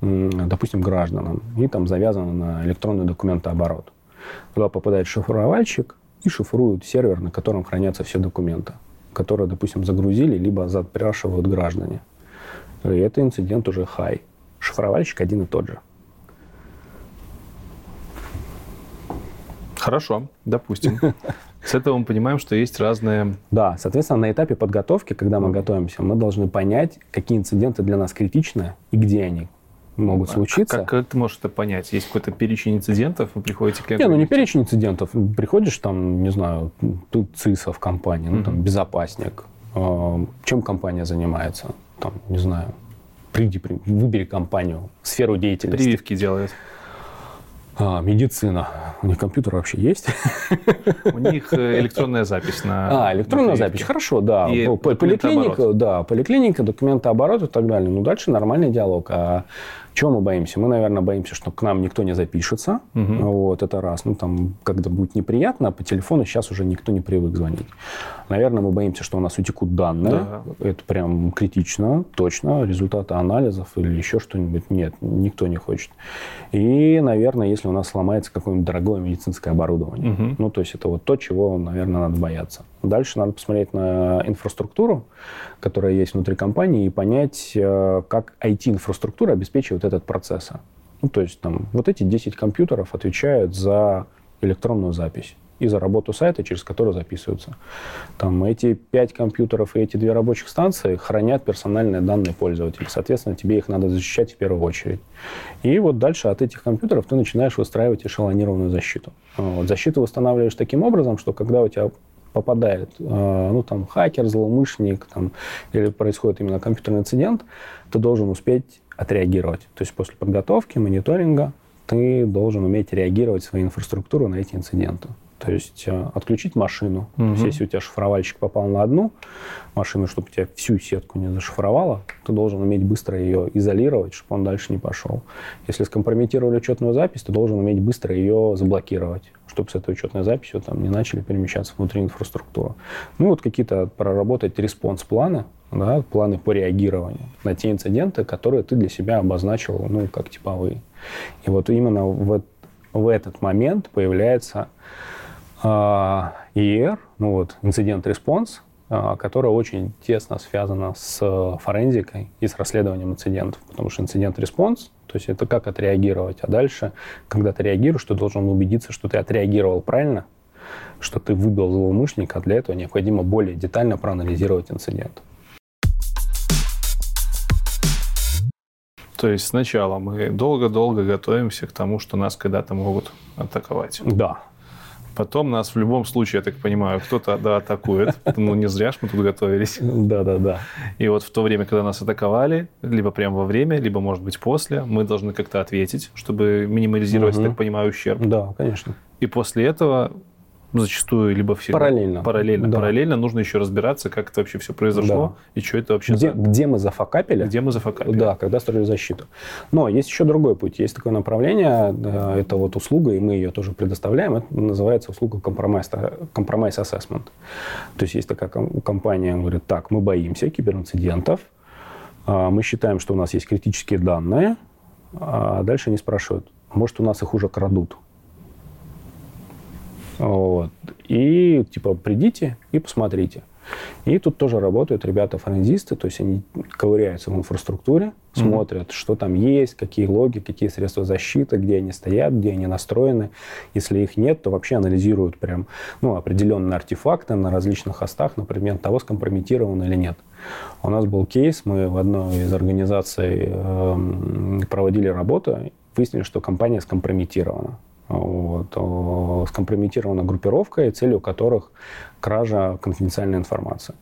допустим, гражданам, и там завязана на электронный документооборот. Туда попадает шифровальщик и шифрует сервер, на котором хранятся все документы, которые, допустим, загрузили, либо запрашивают граждане. И это инцидент уже хай. Шифровальщик один и тот же. Хорошо, допустим. С этого мы понимаем, что есть разные... Да, соответственно, на этапе подготовки, когда мы готовимся, мы должны понять, какие инциденты для нас критичны и где они могут а случиться. Как, как ты можешь это понять? Есть какой-то перечень инцидентов, вы приходите к клиенту? Не, ну не перечень инцидентов. Приходишь там, не знаю, тут ЦИСа в компании, ну там безопасник. А, чем компания занимается? Там, не знаю, приди, выбери компанию, сферу деятельности. Прививки делает. А, медицина. У них компьютер вообще есть? У них э, электронная запись на... А, электронная на запись. Хорошо, да. И поликлиника, да, поликлиника, документооборот и так далее. Ну, дальше нормальный диалог. А чего мы боимся? Мы, наверное, боимся, что к нам никто не запишется. Угу. Вот, это раз. Ну, там, когда будет неприятно, по телефону сейчас уже никто не привык звонить. Наверное, мы боимся, что у нас утекут данные. Да. Это прям критично, точно. Результаты анализов или еще что-нибудь. Нет, никто не хочет. И, наверное, если у нас сломается какое-нибудь дорогое медицинское оборудование. Угу. Ну, то есть это вот то, чего, наверное, надо бояться. Дальше надо посмотреть на инфраструктуру, которая есть внутри компании, и понять, э, как IT-инфраструктура обеспечивает этот процесс. Ну, то есть там вот эти 10 компьютеров отвечают за электронную запись и за работу сайта, через который записываются. Там эти пять компьютеров и эти две рабочих станции хранят персональные данные пользователя. Соответственно, тебе их надо защищать в первую очередь. И вот дальше от этих компьютеров ты начинаешь выстраивать эшелонированную защиту. Вот. Защиту восстанавливаешь таким образом, что когда у тебя попадает, э, ну, там, хакер, злоумышленник, там, или происходит именно компьютерный инцидент, ты должен успеть отреагировать. То есть после подготовки, мониторинга ты должен уметь реагировать своей инфраструктуру на эти инциденты. То есть э, отключить машину. Угу. То есть, если у тебя шифровальщик попал на одну машину, чтобы у тебя всю сетку не зашифровало, ты должен уметь быстро ее изолировать, чтобы он дальше не пошел. Если скомпрометировали учетную запись, ты должен уметь быстро ее заблокировать, чтобы с этой учетной записью там, не начали перемещаться внутри инфраструктуры. Ну, вот какие-то проработать response-планы, да, планы по реагированию на те инциденты, которые ты для себя обозначил, ну, как типовые. И вот именно в, в этот момент появляется IR, а, ну вот, incident response, а, которая очень тесно связана с форензикой и с расследованием инцидентов. Потому что incident response, то есть это как отреагировать. А дальше, когда ты реагируешь, ты должен убедиться, что ты отреагировал правильно, что ты выбил злоумышленника, а для этого необходимо более детально проанализировать инцидент. То есть сначала мы долго-долго готовимся к тому, что нас когда-то могут атаковать. Да, Потом нас в любом случае, я так понимаю, кто-то да, атакует. Ну, не зря ж мы тут готовились. Да, да, да. И вот в то время, когда нас атаковали, либо прямо во время, либо, может быть, после, мы должны как-то ответить, чтобы минимализировать, угу. так понимаю, ущерб. Да, конечно. И после этого зачастую либо все параллельно. параллельно да. параллельно. Нужно еще разбираться как это вообще все произошло да. и что это вообще где, за... где мы зафакапили? Где мы зафакапили. Да когда строили защиту. Но есть еще другой путь. Есть такое направление это вот услуга и мы ее тоже предоставляем. Это называется услуга компромисс компромисс assessment. То есть есть такая компания говорит так мы боимся киберинцидентов. А, мы считаем что у нас есть критические данные а дальше они спрашивают может у нас их уже крадут вот. И типа придите и посмотрите. И тут тоже работают ребята-форензисты, то есть они ковыряются в инфраструктуре, mm-hmm. смотрят, что там есть, какие логи, какие средства защиты, где они стоят, где они настроены. Если их нет, то вообще анализируют прям ну, определенные артефакты на различных хостах на предмет того, скомпрометирован или нет. У нас был кейс, мы в одной из организаций э, проводили работу, выяснили, что компания скомпрометирована. Вот, скомпрометирована группировка, целью которых кража конфиденциальной информации.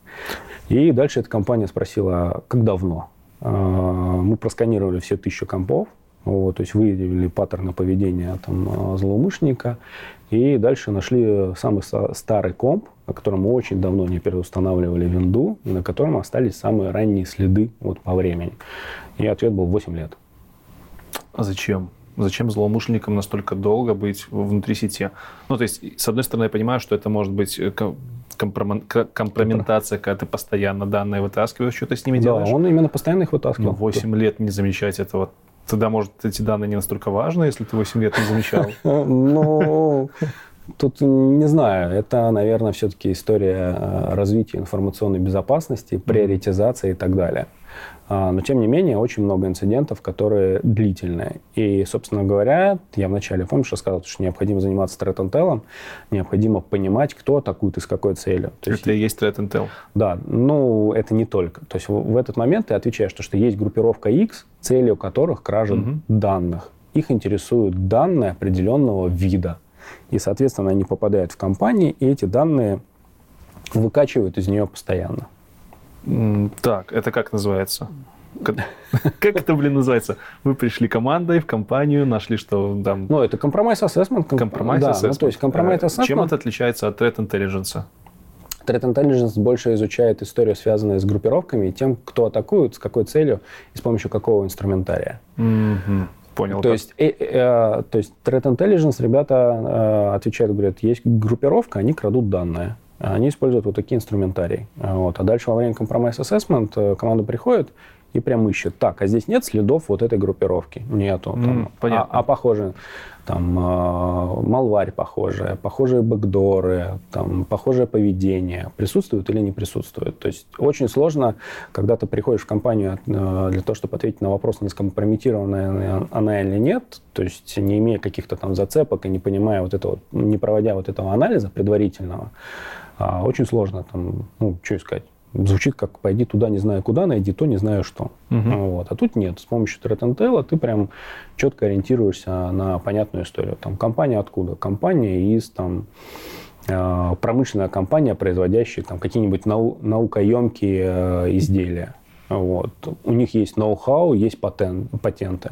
И дальше эта компания спросила, как давно. А, мы просканировали все тысячу компов, вот, то есть выявили паттерны поведения там, злоумышленника, и дальше нашли самый старый комп, на котором мы очень давно не переустанавливали винду, и на котором остались самые ранние следы вот, по времени. И ответ был 8 лет. А зачем? Зачем злоумышленникам настолько долго быть внутри сети? Ну, то есть, с одной стороны, я понимаю, что это может быть э, компрометация, когда ты постоянно данные вытаскиваешь, что ты с ними да, делаешь. Да, он именно постоянно их вытаскивал. Но 8 лет не замечать этого. Тогда, может, эти данные не настолько важны, если ты 8 лет не замечал? Ну, Тут не знаю, это, наверное, все-таки история э, развития информационной безопасности, приоритизации и так далее. А, но, тем не менее, очень много инцидентов, которые длительные. И, собственно говоря, я вначале, помнишь, рассказал, что необходимо заниматься intel, необходимо понимать, кто атакует и с какой целью. То это и есть intel? Да, ну, это не только. То есть в, этот момент ты отвечаешь, то, что есть группировка X, целью которых кража угу. данных. Их интересуют данные определенного вида. И, соответственно, они попадают в компании, и эти данные выкачивают из нее постоянно. Так, это как называется? Как это, блин, называется? Вы пришли командой в компанию, нашли, что там... Ну, это компромисс assessment. Компромисс да. Ну, то есть компромисс assessment. Чем это отличается от threat intelligence? Threat intelligence больше изучает историю, связанную с группировками, и тем, кто атакует, с какой целью и с помощью какого инструментария. Mm-hmm. Понял. То есть, э, э, то есть Threat Intelligence ребята э, отвечают, говорят, есть группировка, они крадут данные они используют вот такие инструментарии. Вот. А дальше во время компромисс assessment э, команда приходит и прям ищет. Так, а здесь нет следов вот этой группировки? Нету. Там, mm, а, а похоже, там, э, малварь похожая, похожие бэкдоры, там, похожее поведение присутствует или не присутствует. То есть очень сложно, когда ты приходишь в компанию э, для того, чтобы ответить на вопрос, не скомпрометированная она или нет, то есть не имея каких-то там зацепок и не понимая вот этого, не проводя вот этого анализа предварительного, а, очень сложно там, ну, что искать. Звучит как «пойди туда, не знаю куда, найди то, не знаю что». Угу. Вот. А тут нет. С помощью Threat ты прям четко ориентируешься на понятную историю. Там компания откуда? Компания из там, а, промышленная компания, производящая там, какие-нибудь нау- наукоемкие э, изделия. Вот. У них есть ноу-хау, есть патент, патенты.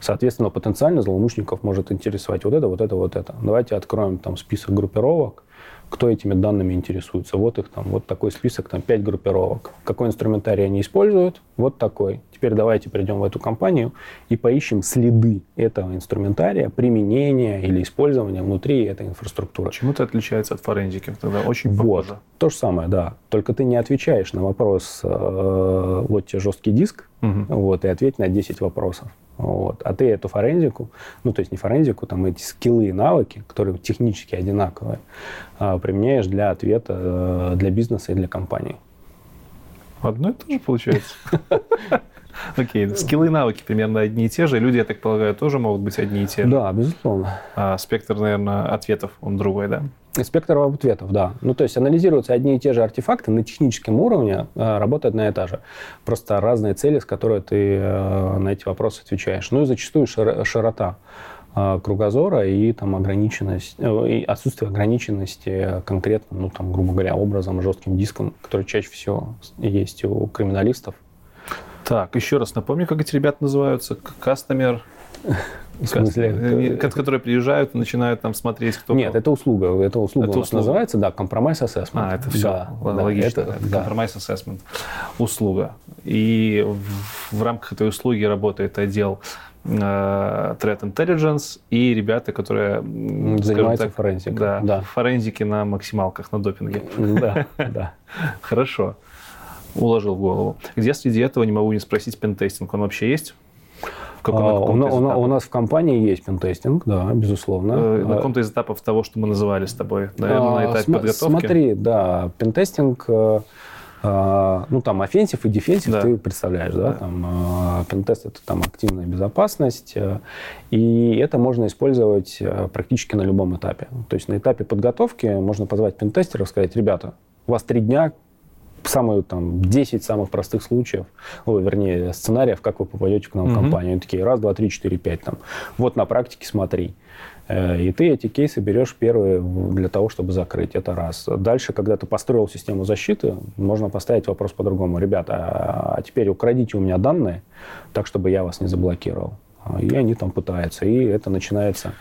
Соответственно, потенциально злоумышленников может интересовать вот это, вот это, вот это. Давайте откроем там список группировок, кто этими данными интересуется. Вот их там, вот такой список, там пять группировок. Какой инструментарий они используют? Вот такой. Теперь давайте придем в эту компанию и поищем следы этого инструментария, применения или использования внутри этой инфраструктуры. Чем это отличается от форензики? Тогда очень похоже. Вот. То же самое, да. Только ты не отвечаешь на вопрос, э, вот тебе жесткий диск, угу. вот, и ответь на 10 вопросов. Вот. А ты эту форензику, ну, то есть не форензику, там эти скиллы и навыки, которые технически одинаковые, а, применяешь для ответа э, для бизнеса и для компании. Одно и то же получается. Окей, скиллы и навыки примерно одни и те же. Люди, я так полагаю, тоже могут быть одни и те же. Да, безусловно. А спектр, наверное, ответов, он другой, да? Спектр ответов, да. Ну, то есть анализируются одни и те же артефакты на техническом уровне, э, работают на и же. Просто разные цели, с которой ты э, на эти вопросы отвечаешь. Ну и зачастую широта э, кругозора и там ограниченность, и отсутствие ограниченности конкретно, ну там, грубо говоря, образом, жестким диском, который чаще всего есть у криминалистов. Так, еще раз напомню, как эти ребята называются. Кастомер. В смысле? Э, которые приезжают и начинают там смотреть, кто... Нет, это услуга. Это услуга это услуга. называется, да, компромисс assessment. А, это все да, логично. Да, это, компромисс assessment. Услуга. И в, в рамках этой услуги работает отдел э, Threat Intelligence и ребята, которые... Занимаются так, форензикой. Да, да, форензики на максималках, на допинге. Да, да. Хорошо. Уложил в голову. Где среди этого, не могу не спросить, пентестинг, он вообще есть? Каком, а, у, у, у нас в компании есть пентестинг, да, безусловно. Э, на а, каком-то из этапов того, что мы называли с тобой, наверное, а, на этапе см- подготовки? Смотри, да, pentesting, э, э, ну там offensive и defensive да. ты представляешь, да, да. там э, pentest это там активная безопасность, э, и это можно использовать практически на любом этапе. То есть на этапе подготовки можно позвать пентестеров, сказать, ребята, у вас три дня, самые там 10 самых простых случаев, ой, вернее, сценариев, как вы попадете к нам в компанию. Они такие, раз, два, три, четыре, пять там. Вот на практике смотри. Э, и ты эти кейсы берешь первые для того, чтобы закрыть. Это раз. Дальше, когда ты построил систему защиты, можно поставить вопрос по-другому. Ребята, а теперь украдите у меня данные, так, чтобы я вас не заблокировал. И они там пытаются. И это начинается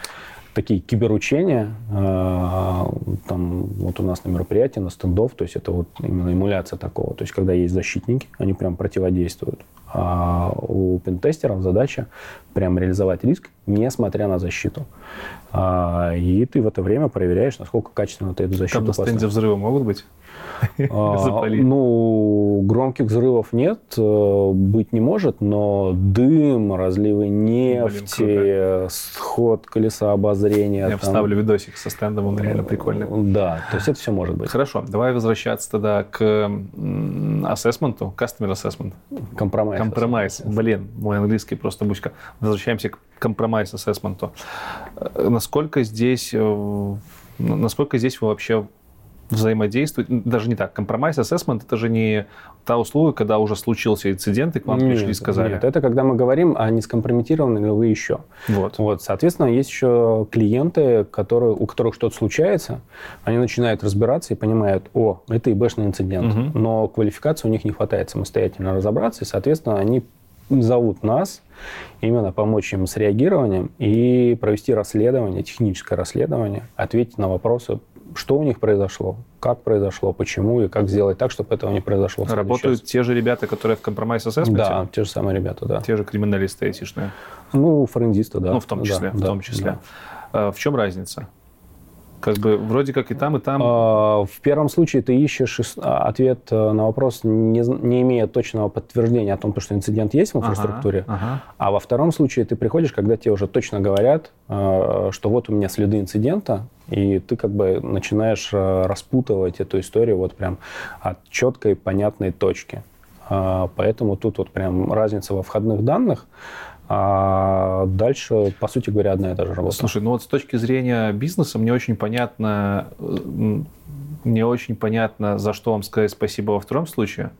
такие киберучения, э, там вот у нас на мероприятии, на стендов, то есть это вот именно эмуляция такого, то есть когда есть защитники, они прям противодействуют. А у пентестеров задача прям реализовать риск, несмотря на защиту. А, и ты в это время проверяешь, насколько качественно ты эту защиту Там на стенде взрывы могут быть? А, ну, громких взрывов нет, э, быть не может, но дым, разливы нефти, Блин, сход колеса обозрения. Я там... вставлю видосик со стендом, он реально прикольный. Да, то есть это все может быть. Хорошо, давай возвращаться тогда к ассессменту, customer assessment. Компромисс. Компромисс. Блин, мой английский просто бучка. Возвращаемся к компромисс ассессменту. Э, насколько здесь, э, насколько здесь вы вообще взаимодействовать, даже не так, компромисс assessment это же не та услуга, когда уже случился инцидент, и к вам нет, пришли и сказали. Нет, это когда мы говорим, а не скомпрометированы ли вы еще. Вот. вот. Соответственно, есть еще клиенты, которые, у которых что-то случается, они начинают разбираться и понимают, о, это ИБшный инцидент, угу. но квалификации у них не хватает самостоятельно разобраться, и, соответственно, они зовут нас именно помочь им с реагированием и провести расследование, техническое расследование, ответить на вопросы что у них произошло, как произошло, почему и как сделать так, чтобы этого не произошло. Работают те же ребята, которые в компромисс ассессменте? Да, те же самые ребята, да. Те же криминалисты этичные? Ну, френдисты, да. Ну, в том числе, да, в том числе. Да. А, в чем разница? Как бы вроде как и там, и там. А, в первом случае ты ищешь а, ответ э, на вопрос, не, не имея точного подтверждения о том, что инцидент есть в инфраструктуре. Ага, ага. А во втором случае ты приходишь, когда тебе уже точно говорят, э, что вот у меня следы инцидента, и ты как бы начинаешь э, распутывать эту историю вот прям от четкой, понятной точки. А, поэтому тут вот прям разница во входных данных. А дальше, по сути говоря, одна и та же работа. Слушай, ну вот с точки зрения бизнеса мне очень понятно, мне очень понятно, за что вам сказать спасибо во втором случае.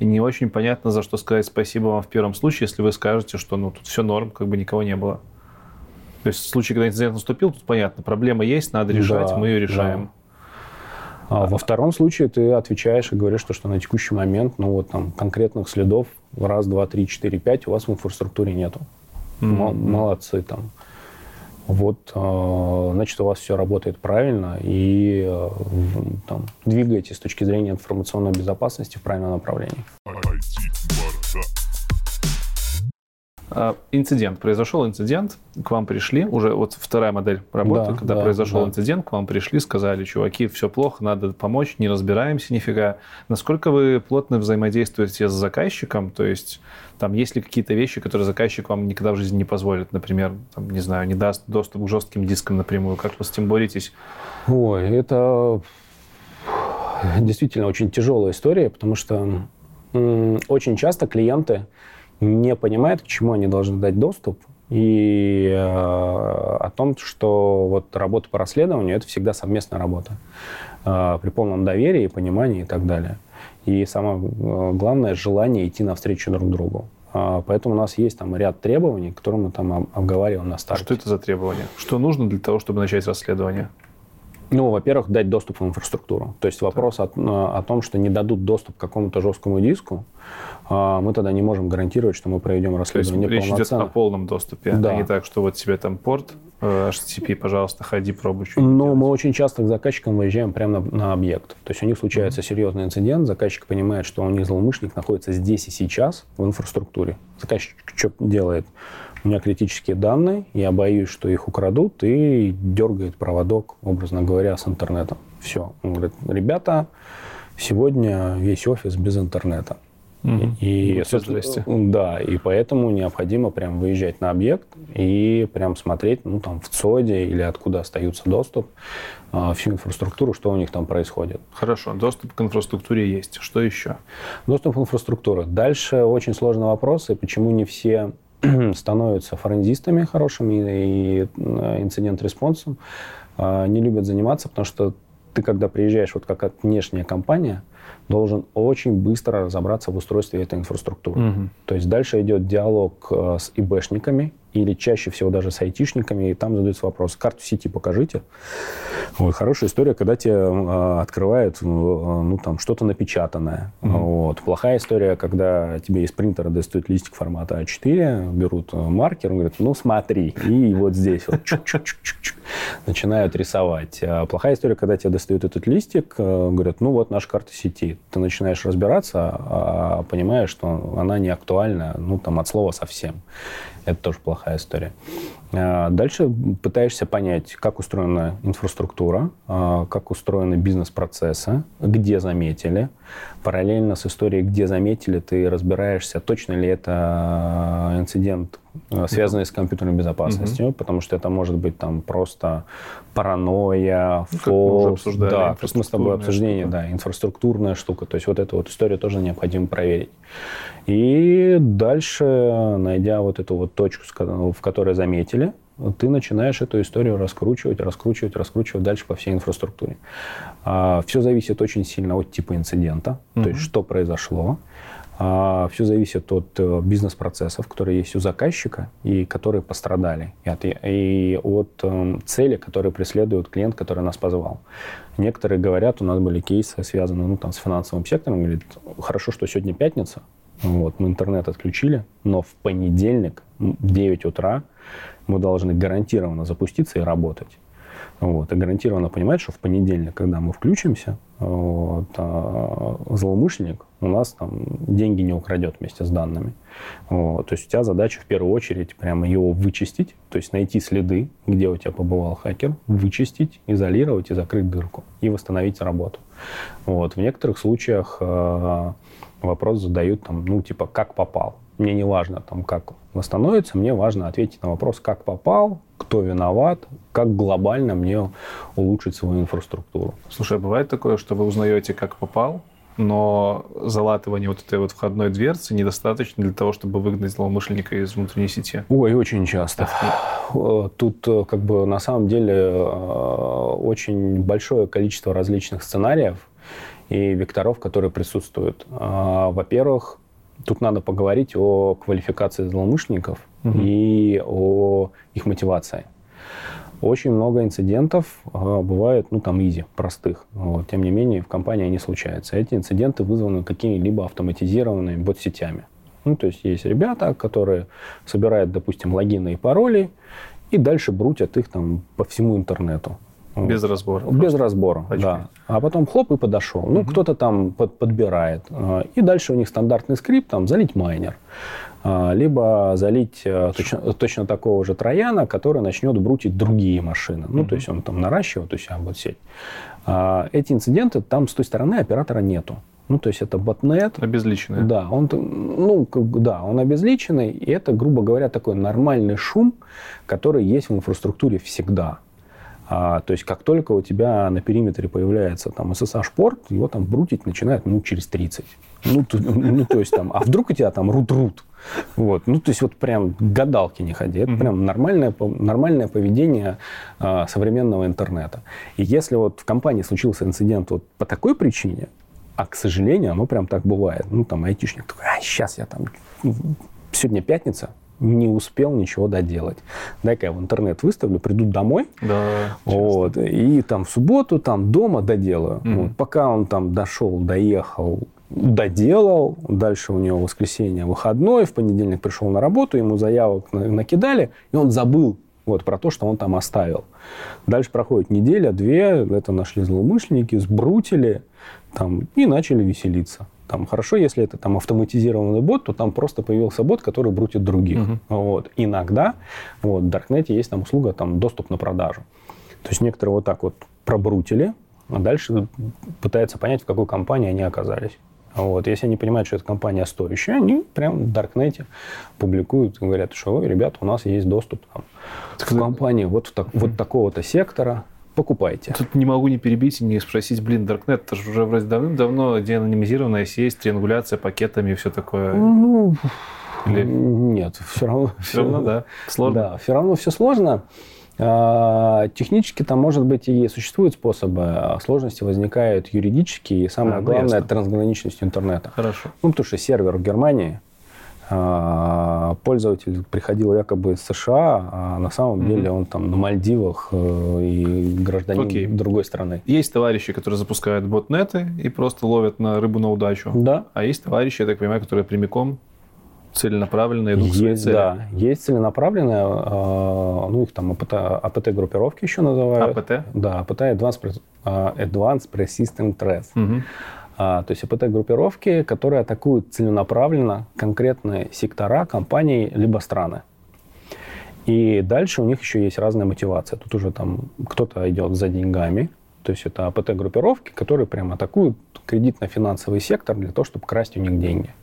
И не очень понятно, за что сказать спасибо вам в первом случае, если вы скажете, что ну тут все норм, как бы никого не было. То есть в случае, когда инцидент наступил, тут понятно, проблема есть, надо решать, да, мы ее решаем. Да. А во втором случае ты отвечаешь и говоришь, что, что на текущий момент ну, вот, там, конкретных следов раз, два, три, четыре, пять у вас в инфраструктуре нету. Mm-hmm. Молодцы там. Вот, а, значит, у вас все работает правильно и а, там, двигаетесь с точки зрения информационной безопасности в правильном направлении. А, инцидент. Произошел инцидент, к вам пришли, уже вот вторая модель работы, да, когда да, произошел да. инцидент, к вам пришли, сказали, чуваки, все плохо, надо помочь, не разбираемся нифига. Насколько вы плотно взаимодействуете с заказчиком? То есть там есть ли какие-то вещи, которые заказчик вам никогда в жизни не позволит? Например, там, не знаю, не даст доступ к жестким дискам напрямую. Как вы с этим боретесь? Ой, это действительно очень тяжелая история, потому что очень часто клиенты не понимают, к чему они должны дать доступ, и э, о том, что вот работа по расследованию это всегда совместная работа э, при полном доверии, понимании и так далее. И самое э, главное желание идти навстречу друг другу. Э, поэтому у нас есть там ряд требований, которые мы там обговариваем на старте. Что это за требования? Что нужно для того, чтобы начать расследование? Ну, во-первых, дать доступ в инфраструктуру. То есть вопрос о, о том, что не дадут доступ к какому-то жесткому диску, а, мы тогда не можем гарантировать, что мы проведем расследование То есть речь идет о полном доступе, да. а не так, что вот тебе там порт э, HTTP, пожалуйста, ходи, пробуй что Ну, мы очень часто к заказчикам выезжаем прямо на, на объект. То есть у них случается mm-hmm. серьезный инцидент, заказчик понимает, что у них злоумышленник находится здесь и сейчас в инфраструктуре. Заказчик что делает? у меня критические данные, я боюсь, что их украдут, и дергает проводок, образно говоря, с интернетом. Все. Он говорит, ребята, сегодня весь офис без интернета. Угу. И, ну, да, и поэтому необходимо прям выезжать на объект и прям смотреть, ну, там, в ЦОДе или откуда остается доступ, а, всю инфраструктуру, что у них там происходит. Хорошо, доступ к инфраструктуре есть. Что еще? Доступ к инфраструктуре. Дальше очень сложный вопрос, и почему не все становятся форензистами хорошими и э, инцидент-респонсом, а, не любят заниматься, потому что ты, когда приезжаешь вот как внешняя компания, должен очень быстро разобраться в устройстве этой инфраструктуры. Угу. То есть дальше идет диалог э, с ИБшниками или чаще всего даже с айтишниками, и там задается вопрос, карту сети покажите. Вот, хорошая история, когда тебе э, открывают э, ну, там, что-то напечатанное. Угу. Вот. Плохая история, когда тебе из принтера достают листик формата А4, берут маркер, говорят, ну смотри, и вот здесь вот начинают рисовать. А плохая история, когда тебе достают этот листик, э, говорят, ну вот наша карта сети. Ты начинаешь разбираться, а понимаешь, что она не актуальна, ну там от слова совсем. Это тоже плохая история. А дальше пытаешься понять, как устроена инфраструктура, а, как устроены бизнес-процессы, где заметили. Параллельно с историей, где заметили, ты разбираешься, точно ли это инцидент, а, связанный с компьютерной безопасностью, угу. потому что это может быть там просто паранойя, ну, фолс, да, как мы с тобой обсуждение, штука. да, инфраструктурная штука. То есть вот эту вот историю тоже необходимо проверить. И дальше, найдя вот эту вот точку, в которой заметили, ты начинаешь эту историю раскручивать, раскручивать, раскручивать дальше по всей инфраструктуре. А, все зависит очень сильно от типа инцидента, угу. то есть что произошло. А, все зависит от э, бизнес-процессов, которые есть у заказчика и которые пострадали, и от, и от эм, цели, которые преследует клиент, который нас позвал. Некоторые говорят, у нас были кейсы, связанные ну, там, с финансовым сектором, говорят, хорошо, что сегодня пятница, вот, мы интернет отключили, но в понедельник в 9 утра мы должны гарантированно запуститься и работать. Вот, и гарантированно понимать, что в понедельник, когда мы включимся, вот, а злоумышленник у нас там деньги не украдет вместе с данными. Вот, то есть у тебя задача в первую очередь прямо его вычистить, то есть найти следы, где у тебя побывал хакер, вычистить, изолировать и закрыть дырку, и восстановить работу. Вот, в некоторых случаях э, вопрос задают там, ну, типа, как попал. Мне не важно, там, как восстановится, мне важно ответить на вопрос, как попал, кто виноват, как глобально мне улучшить свою инфраструктуру. Слушай, а бывает такое, что вы узнаете, как попал, но залатывание вот этой вот входной дверцы недостаточно для того, чтобы выгнать злоумышленника из внутренней сети? Ой, очень часто. Тут э, как бы на самом деле э, очень большое количество различных сценариев, и векторов, которые присутствуют. Во-первых, тут надо поговорить о квалификации злоумышленников угу. и о их мотивации. Очень много инцидентов а, бывает, ну, там, изи, простых. Вот. Тем не менее, в компании они случаются. Эти инциденты вызваны какими-либо автоматизированными бот-сетями. Ну, то есть есть ребята, которые собирают, допустим, логины и пароли, и дальше брутят их там по всему интернету. Без разбора. Без просто. разбора, Очки. да. А потом хлоп и подошел. Ну, угу. кто-то там под, подбирает. А, и дальше у них стандартный скрипт, там, залить майнер. А, либо залить э, точно, точно такого же трояна, который начнет брутить другие машины. Ну, угу. то есть он там наращивает у себя вот сеть. А, эти инциденты, там с той стороны оператора нету. Ну, то есть это ботнет. Обезличенный. Да, он, ну, да, он обезличенный, и это, грубо говоря, такой нормальный шум, который есть в инфраструктуре всегда. А, то есть как только у тебя на периметре появляется там SSH-порт, его там брутить начинает минут через 30. Ну, то, ну, то есть там, а вдруг у тебя там рут-рут? Вот. Ну, то есть вот прям гадалки не ходи. Это mm-hmm. прям нормальное, нормальное поведение а, современного интернета. И если вот в компании случился инцидент вот по такой причине, а, к сожалению, оно прям так бывает. Ну, там айтишник такой, а, сейчас я там, сегодня пятница, не успел ничего доделать. Дай-ка я в интернет выставлю, приду домой, да, вот, и там в субботу там дома доделаю. Mm-hmm. Вот, пока он там дошел, доехал, доделал, дальше у него воскресенье выходной, в понедельник пришел на работу, ему заявок накидали, и он забыл вот, про то, что он там оставил. Дальше проходит неделя, две, это нашли злоумышленники, сбрутили там, и начали веселиться. Там хорошо, если это там автоматизированный бот, то там просто появился бот, который брутит других. Uh-huh. Вот. Иногда вот, в Даркнете есть там услуга там, доступ на продажу. То есть некоторые вот так вот пробрутили, а дальше пытаются понять, в какой компании они оказались. Вот. Если они понимают, что эта компания стоящая, они прямо в Даркнете публикуют и говорят, что, ребята, у нас есть доступ там, в компании вот, так, вот такого-то сектора, покупайте. Тут не могу не перебить и не спросить, блин, Darknet, это же уже вроде давным-давно деанонимизированная сеть, триангуляция пакетами и все такое. Ну, Или... нет, все равно... Все равно, да, сложно. Да, все равно все сложно. А, технически там, может быть, и существуют способы, а сложности возникают юридические, и самое а, ну, главное, ясно. трансграничность интернета. Хорошо. Ну, потому что сервер в Германии, пользователь приходил якобы из США, а на самом mm-hmm. деле он там на Мальдивах э, и гражданин okay. другой страны. Есть товарищи, которые запускают ботнеты и просто ловят на рыбу на удачу. Да. А есть товарищи, я так понимаю, которые прямиком целенаправленно идут есть, к Да, есть целенаправленные, э, ну их там АПТ, АПТ-группировки еще называют. АПТ? Да, АПТ Advanced, Advanced Persistent Threats. Угу. А, то есть АПТ-группировки, которые атакуют целенаправленно конкретные сектора компаний либо страны. И дальше у них еще есть разная мотивация. Тут уже там кто-то идет за деньгами, то есть это АПТ-группировки, которые прямо атакуют кредитно-финансовый сектор для того, чтобы красть у них деньги.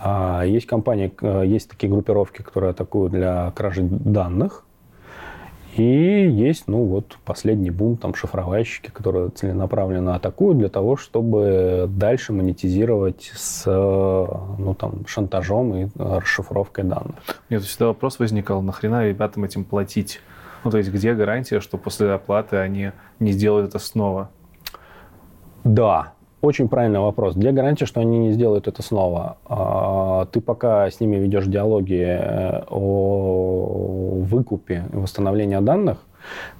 А есть компании, э, есть такие группировки, которые атакуют для кражи данных, и есть, ну вот, последний бум, там, шифровальщики, которые целенаправленно атакуют для того, чтобы дальше монетизировать с, ну, там, шантажом и расшифровкой данных. Нет, всегда вопрос возникал, нахрена ребятам этим платить? Ну, то есть, где гарантия, что после оплаты они не сделают это снова? Да, очень правильный вопрос. Где гарантия, что они не сделают это снова? А, ты пока с ними ведешь диалоги э, о выкупе и восстановлении данных,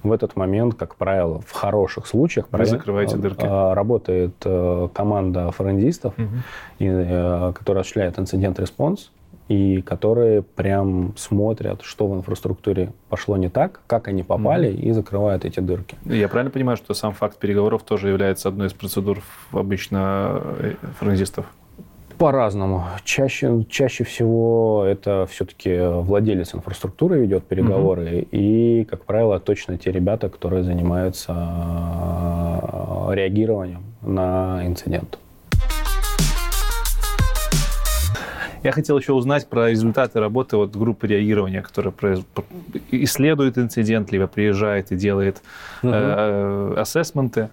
в этот момент, как правило, в хороших случаях Вы закрываете э, дырки. Э, работает команда форензистов, угу. которая осуществляет инцидент-респонс и которые прям смотрят, что в инфраструктуре пошло не так, как они попали, mm-hmm. и закрывают эти дырки. Я правильно понимаю, что сам факт переговоров тоже является одной из процедур обычно э, форензистов? По-разному. Чаще, чаще всего это все-таки владелец инфраструктуры ведет переговоры, mm-hmm. и, как правило, точно те ребята, которые занимаются э, реагированием на инцидент. Я хотел еще узнать про результаты работы вот группы реагирования, которая исследует инцидент, либо приезжает и делает угу. э, ассессменты.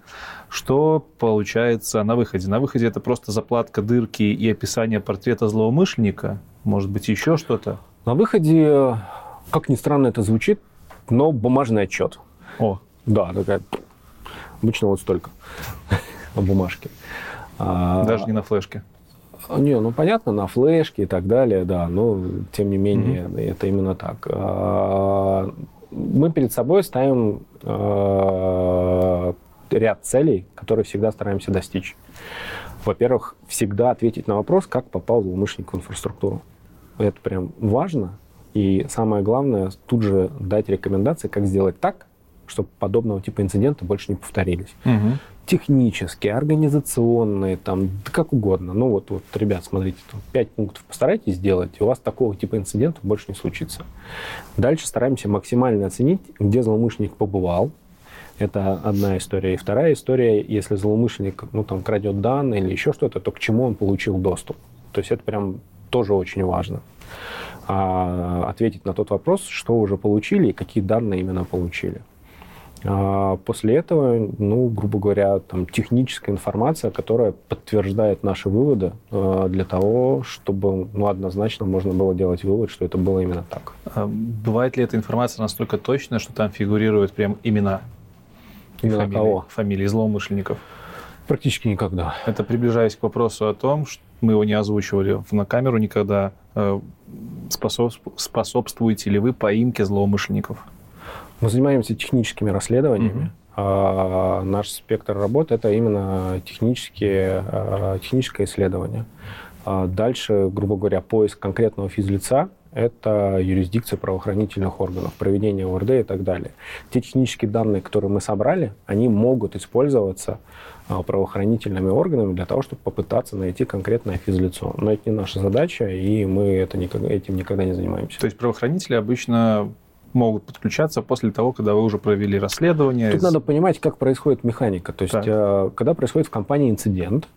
Что получается на выходе? На выходе это просто заплатка дырки и описание портрета злоумышленника? Может быть, еще что-то? На выходе, как ни странно это звучит, но бумажный отчет. О. Да, такая... Обычно вот столько бумажки. Даже не на флешке. Не, ну понятно, на флешке и так далее, да, но тем не менее mm-hmm. это именно так. А, мы перед собой ставим а, ряд целей, которые всегда стараемся достичь. Во-первых, всегда ответить на вопрос, как попал злоумышленник в инфраструктуру. Это прям важно. И самое главное, тут же дать рекомендации, как сделать так, чтобы подобного типа инциденты больше не повторились. Угу технические, организационные, там, как угодно. Ну вот, вот ребят, смотрите, там, 5 пунктов постарайтесь сделать, и у вас такого типа инцидентов больше не случится. Дальше стараемся максимально оценить, где злоумышленник побывал. Это одна история. И вторая история, если злоумышленник ну, там, крадет данные или еще что-то, то к чему он получил доступ. То есть это прям тоже очень важно. А, ответить на тот вопрос, что уже получили и какие данные именно получили. А после этого, ну, грубо говоря, там техническая информация, которая подтверждает наши выводы э, для того, чтобы, ну, однозначно можно было делать вывод, что это было именно так. А бывает ли эта информация настолько точная, что там фигурируют прям имена? Имена фамилии, кого? Фамилии злоумышленников? Практически никогда. Это приближаясь к вопросу о том, что мы его не озвучивали на камеру никогда. Э, способствуете ли вы поимке злоумышленников? Мы занимаемся техническими расследованиями. Mm-hmm. А наш спектр работы это именно технические, а, техническое исследование. А дальше, грубо говоря, поиск конкретного физлица это юрисдикция правоохранительных органов, проведение ОРД и так далее. Те технические данные, которые мы собрали, они могут использоваться правоохранительными органами для того, чтобы попытаться найти конкретное физлицо. Но это не наша задача, и мы это никогда, этим никогда не занимаемся. То есть правоохранители обычно могут подключаться после того, когда вы уже провели расследование. Тут надо понимать, как происходит механика. То есть, так. Э, когда происходит в компании инцидент,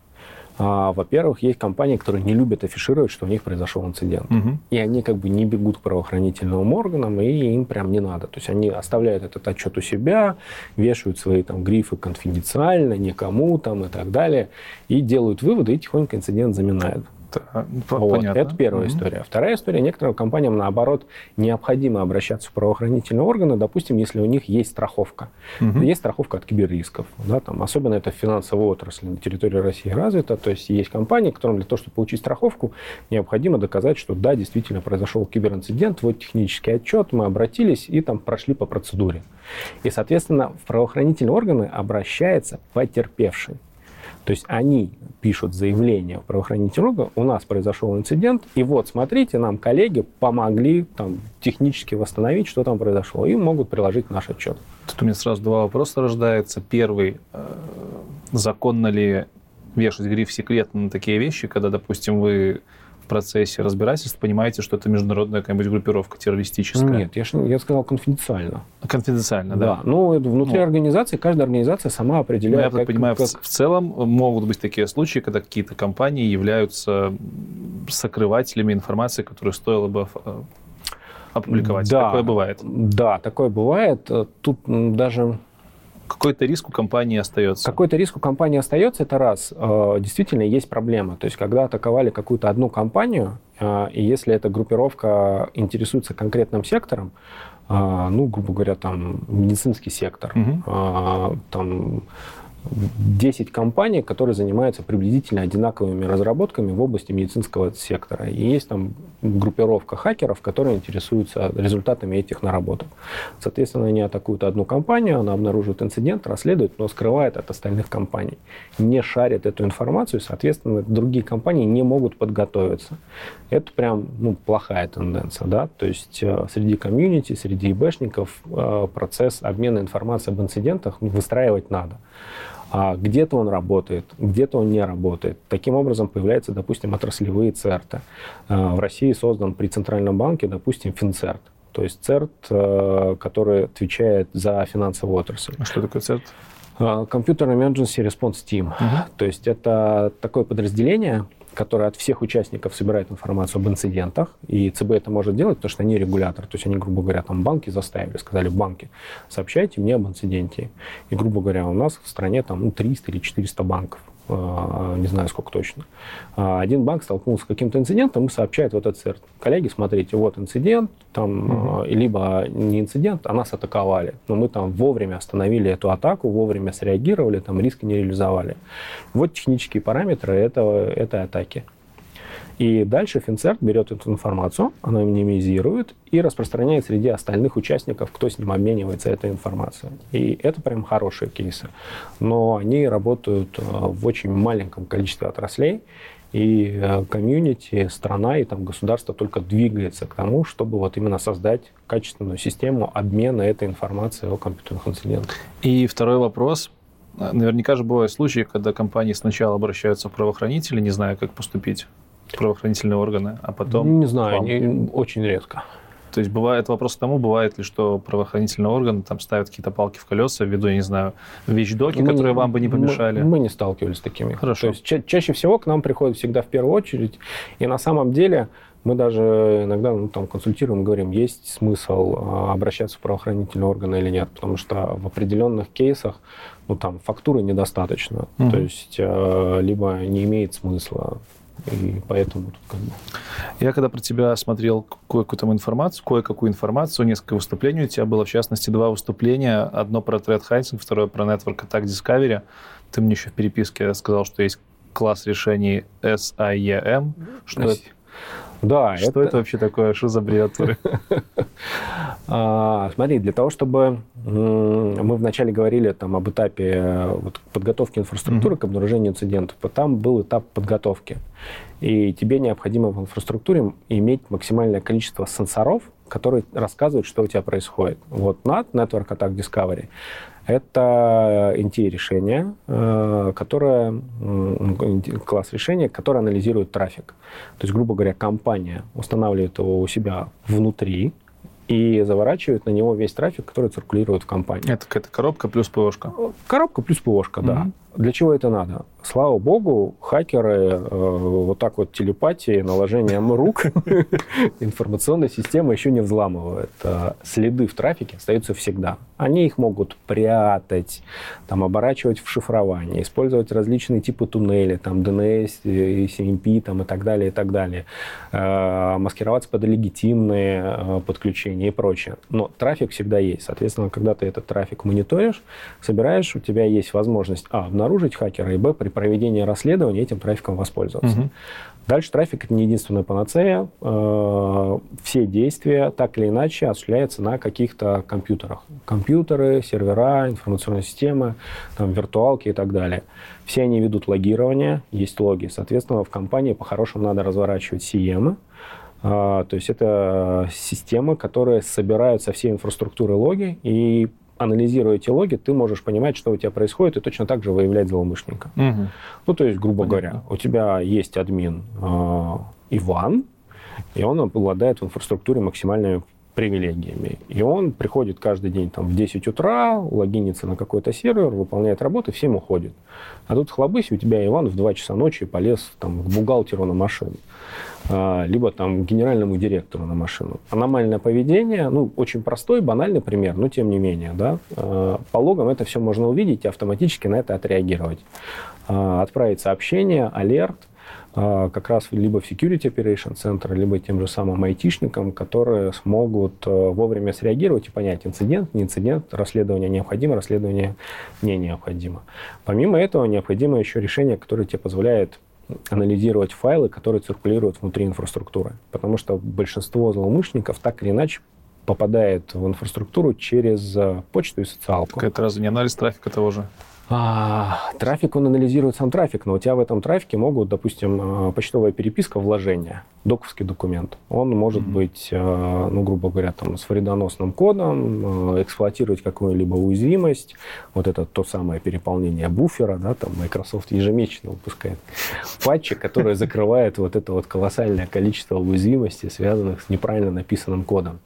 А, во-первых, есть компании, которые не любят афишировать, что у них произошел инцидент. Мгм. И они как бы не бегут к правоохранительным органам, и им прям не надо. То есть они оставляют этот отчет у себя, вешают свои там грифы конфиденциально, никому там и так далее, и делают выводы, и тихонько инцидент заминают. По- Вот, понятно. Это первая Мгм. история. Вторая история. Некоторым компаниям, наоборот, необходимо обращаться в правоохранительные органы, допустим, если у них есть страховка. Мгм. Есть страховка от киберрисков. Да, там, особенно это в финансовой отрасли на территории России развито. То есть есть компании, которым для того, чтобы получить страховку, необходимо доказать, что да, действительно произошел киберинцидент, вот технический отчет, мы обратились и там прошли по процедуре. И, соответственно, в правоохранительные органы обращается потерпевший. То есть они пишут заявление в правоохранительный орган, у нас произошел инцидент, и вот, смотрите, нам коллеги помогли там, технически восстановить, что там произошло, и могут приложить наш отчет. Тут у меня сразу два вопроса рождается. Первый, э, законно ли вешать гриф секретно на такие вещи, когда, допустим, вы процессе разбирательств понимаете, что это международная какая-нибудь группировка террористическая? Нет, я, я сказал конфиденциально. Конфиденциально, Да. да? Ну, это внутри Ну. организации, каждая организация сама Ну, определяет. я так как- понимаю, в как- ц- в целом могут быть такие случаи, когда какие-то компании являются сокрывателями информации, которую стоило бы э, опубликовать. Да. Такое бывает. Да, такое бывает. Тут даже Какой-то риск у компании остается. какой-то риск у компании остается, это раз. Э, Действительно, есть проблема. То есть, когда атаковали какую-то одну компанию, э, и если эта группировка интересуется конкретным сектором, э, ну, грубо говоря, там, медицинский сектор, э, там 10 компаний, которые занимаются приблизительно одинаковыми разработками в области медицинского сектора. И есть там группировка хакеров, которые интересуются результатами этих наработок. Соответственно, они атакуют одну компанию, она обнаруживает инцидент, расследует, но скрывает от остальных компаний. Не шарит эту информацию, соответственно, другие компании не могут подготовиться. Это прям ну, плохая тенденция. Да? То есть э, среди комьюнити, среди ИБшников э, процесс обмена информацией об инцидентах выстраивать надо. А где-то он работает, где-то он не работает. Таким образом появляются, допустим, отраслевые церты. Э, В России создан при Центральном банке, допустим, Финцерт. То есть ЦЕРТ, э, который отвечает за финансовую отрасль. А Что такое ЦЕРТ? Computer Emergency Response Team. То есть это такое подразделение, которое от всех участников собирает информацию об инцидентах, и ЦБ это может делать, потому что они регулятор. То есть они, грубо говоря, там банки заставили, сказали, банки, сообщайте мне об инциденте. И, грубо говоря, у нас в стране там ну, 300 или 400 банков не знаю сколько точно. А Один банк столкнулся с каким-то инцидентом и сообщает вот этот ЦЕРТ. Коллеги, смотрите, вот инцидент, там, э, либо не инцидент, а нас атаковали. Но мы там вовремя остановили эту атаку, вовремя среагировали, там риски не реализовали. Вот технические параметры этого, этой атаки. И дальше Финцерт берет эту информацию, она минимизирует и распространяет среди остальных участников, кто с ним обменивается этой информацией. И это прям хорошие кейсы. Но они работают э, в очень маленьком количестве отраслей, и э, комьюнити, страна и там государство только двигается к тому, чтобы вот именно создать качественную систему обмена этой информацией о компьютерных инцидентах. И второй вопрос. Наверняка же бывают случаи, когда компании сначала обращаются в правоохранители, не зная, как поступить, правоохранительные органы, а потом... не знаю, не- очень редко. То есть бывает вопрос к тому, бывает ли, что правоохранительные органы там ставят какие-то палки в колеса ввиду, я не знаю, вещдоки, Мы которые не- вам бы не мы- помешали. Мы, не сталкивались с такими. Хорошо. То есть ча- чаще всего к нам приходят всегда в первую очередь, и на самом деле мы даже иногда ну, там, консультируем, говорим, есть смысл а, обращаться в правоохранительные органы или нет, потому что в определенных кейсах ну, там, фактуры недостаточно, Мгм. то есть э, либо не имеет смысла, и поэтому тут как бы... Я когда про тебя смотрел кое-какую там информацию, кое-какую информацию, несколько выступлений, у тебя было, в частности, два выступления. Одно про Threat Hunting, второе про Network Attack Discovery. Ты мне еще в переписке сказал, что есть класс решений SIEM. Что, это, Да, что это вообще такое? Что за аббревиатуры? Смотри, для того, чтобы мы вначале говорили там об этапе э, вот, подготовки инфраструктуры к обнаружению инцидентов, то там был этап подготовки. И тебе необходимо в инфраструктуре иметь максимальное количество сенсоров, которые рассказывают, что у тебя происходит. Вот NAT, Network Attack Discovery, это NT-решение, э, которое, класс решения, которое анализирует трафик. То есть, грубо говоря, компания устанавливает его у себя внутри, и заворачивает на него весь трафик, который циркулирует в компании. Это какая-то коробка плюс ПОшка. Коробка плюс ПОшка, да. Для чего это надо? Слава богу, хакеры э, вот так вот телепатией, наложением рук информационная система еще не взламывает. Э, следы в трафике остаются всегда. Они их могут прятать, там, оборачивать в шифрование, использовать различные типы туннелей, там, DNS, CMP там, и так далее, и так далее. Э, маскироваться под легитимные э, подключения и прочее. Но трафик всегда есть. Соответственно, когда ты этот трафик мониторишь, собираешь, у тебя есть возможность, а, обнаружить хакера, и, б, при проведении расследования этим трафиком воспользоваться. Угу. Дальше трафик это не единственная панацея. Э, все действия так или иначе осуществляются на каких-то компьютерах. Компьютеры, сервера, информационные системы, там, виртуалки и так далее. Все они ведут логирование, есть логи. Соответственно, в компании по-хорошему надо разворачивать CM, э, то есть это системы, которые собирают со всей инфраструктуры логи и анализируя эти логи, ты можешь понимать, что у тебя происходит, и точно так же выявлять злоумышленника. Угу. Ну, то есть, грубо Понятно. говоря, у тебя есть админ э, Иван, и он обладает в инфраструктуре максимальными привилегиями. И он приходит каждый день там, в 10 утра, логинится на какой-то сервер, выполняет работу, всем уходит. А тут хлобысь, у тебя Иван в 2 часа ночи полез там, к бухгалтеру на машину. А, либо там генеральному директору на машину. Аномальное поведение, ну, очень простой, банальный пример, но тем не менее, да, а, по логам это все можно увидеть и автоматически на это отреагировать. А, отправить сообщение, алерт, как раз либо в Security Operation Center, либо тем же самым айтишникам, которые смогут вовремя среагировать и понять, инцидент, не инцидент, расследование необходимо, расследование не необходимо. Помимо этого, необходимо еще решение, которое тебе позволяет анализировать файлы, которые циркулируют внутри инфраструктуры. Потому что большинство злоумышленников так или иначе попадает в инфраструктуру через э, почту и социалку. Так это разве не анализ трафика того же? А, трафик, он анализирует сам трафик, но у тебя в этом трафике могут, допустим, э, почтовая переписка, вложение, доковский документ. Он может mm-hmm. быть, э, ну, грубо говоря, там, с вредоносным кодом, э, эксплуатировать какую-либо уязвимость. Вот это то самое переполнение буфера, да, там Microsoft ежемесячно выпускает патчи, которые закрывают вот это вот колоссальное количество уязвимостей, связанных с неправильно написанным кодом.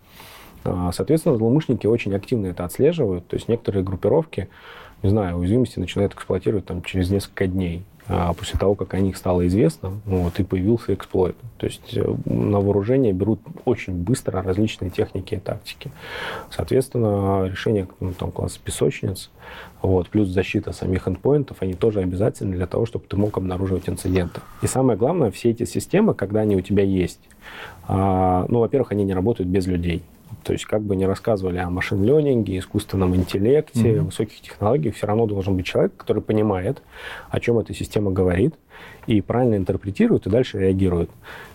А, соответственно, злоумышленники очень активно это отслеживают. То есть некоторые группировки не знаю, уязвимости начинают эксплуатировать там, через несколько дней а после того, как о них стало известно, вот, и появился эксплойт. То есть э, на вооружение берут очень быстро различные техники и тактики. Соответственно, решение ну, там, класса песочниц, вот, плюс защита самих эндпоинтов, они тоже обязательны для того, чтобы ты мог обнаруживать инциденты. И самое главное, все эти системы, когда они у тебя есть, а, ну, во-первых, они не работают без людей. То есть как бы не рассказывали о машин-ленинге, искусственном интеллекте, mm-hmm. высоких технологиях, все равно должен быть человек, который понимает, о чем эта система говорит, и правильно интерпретирует, и дальше реагирует.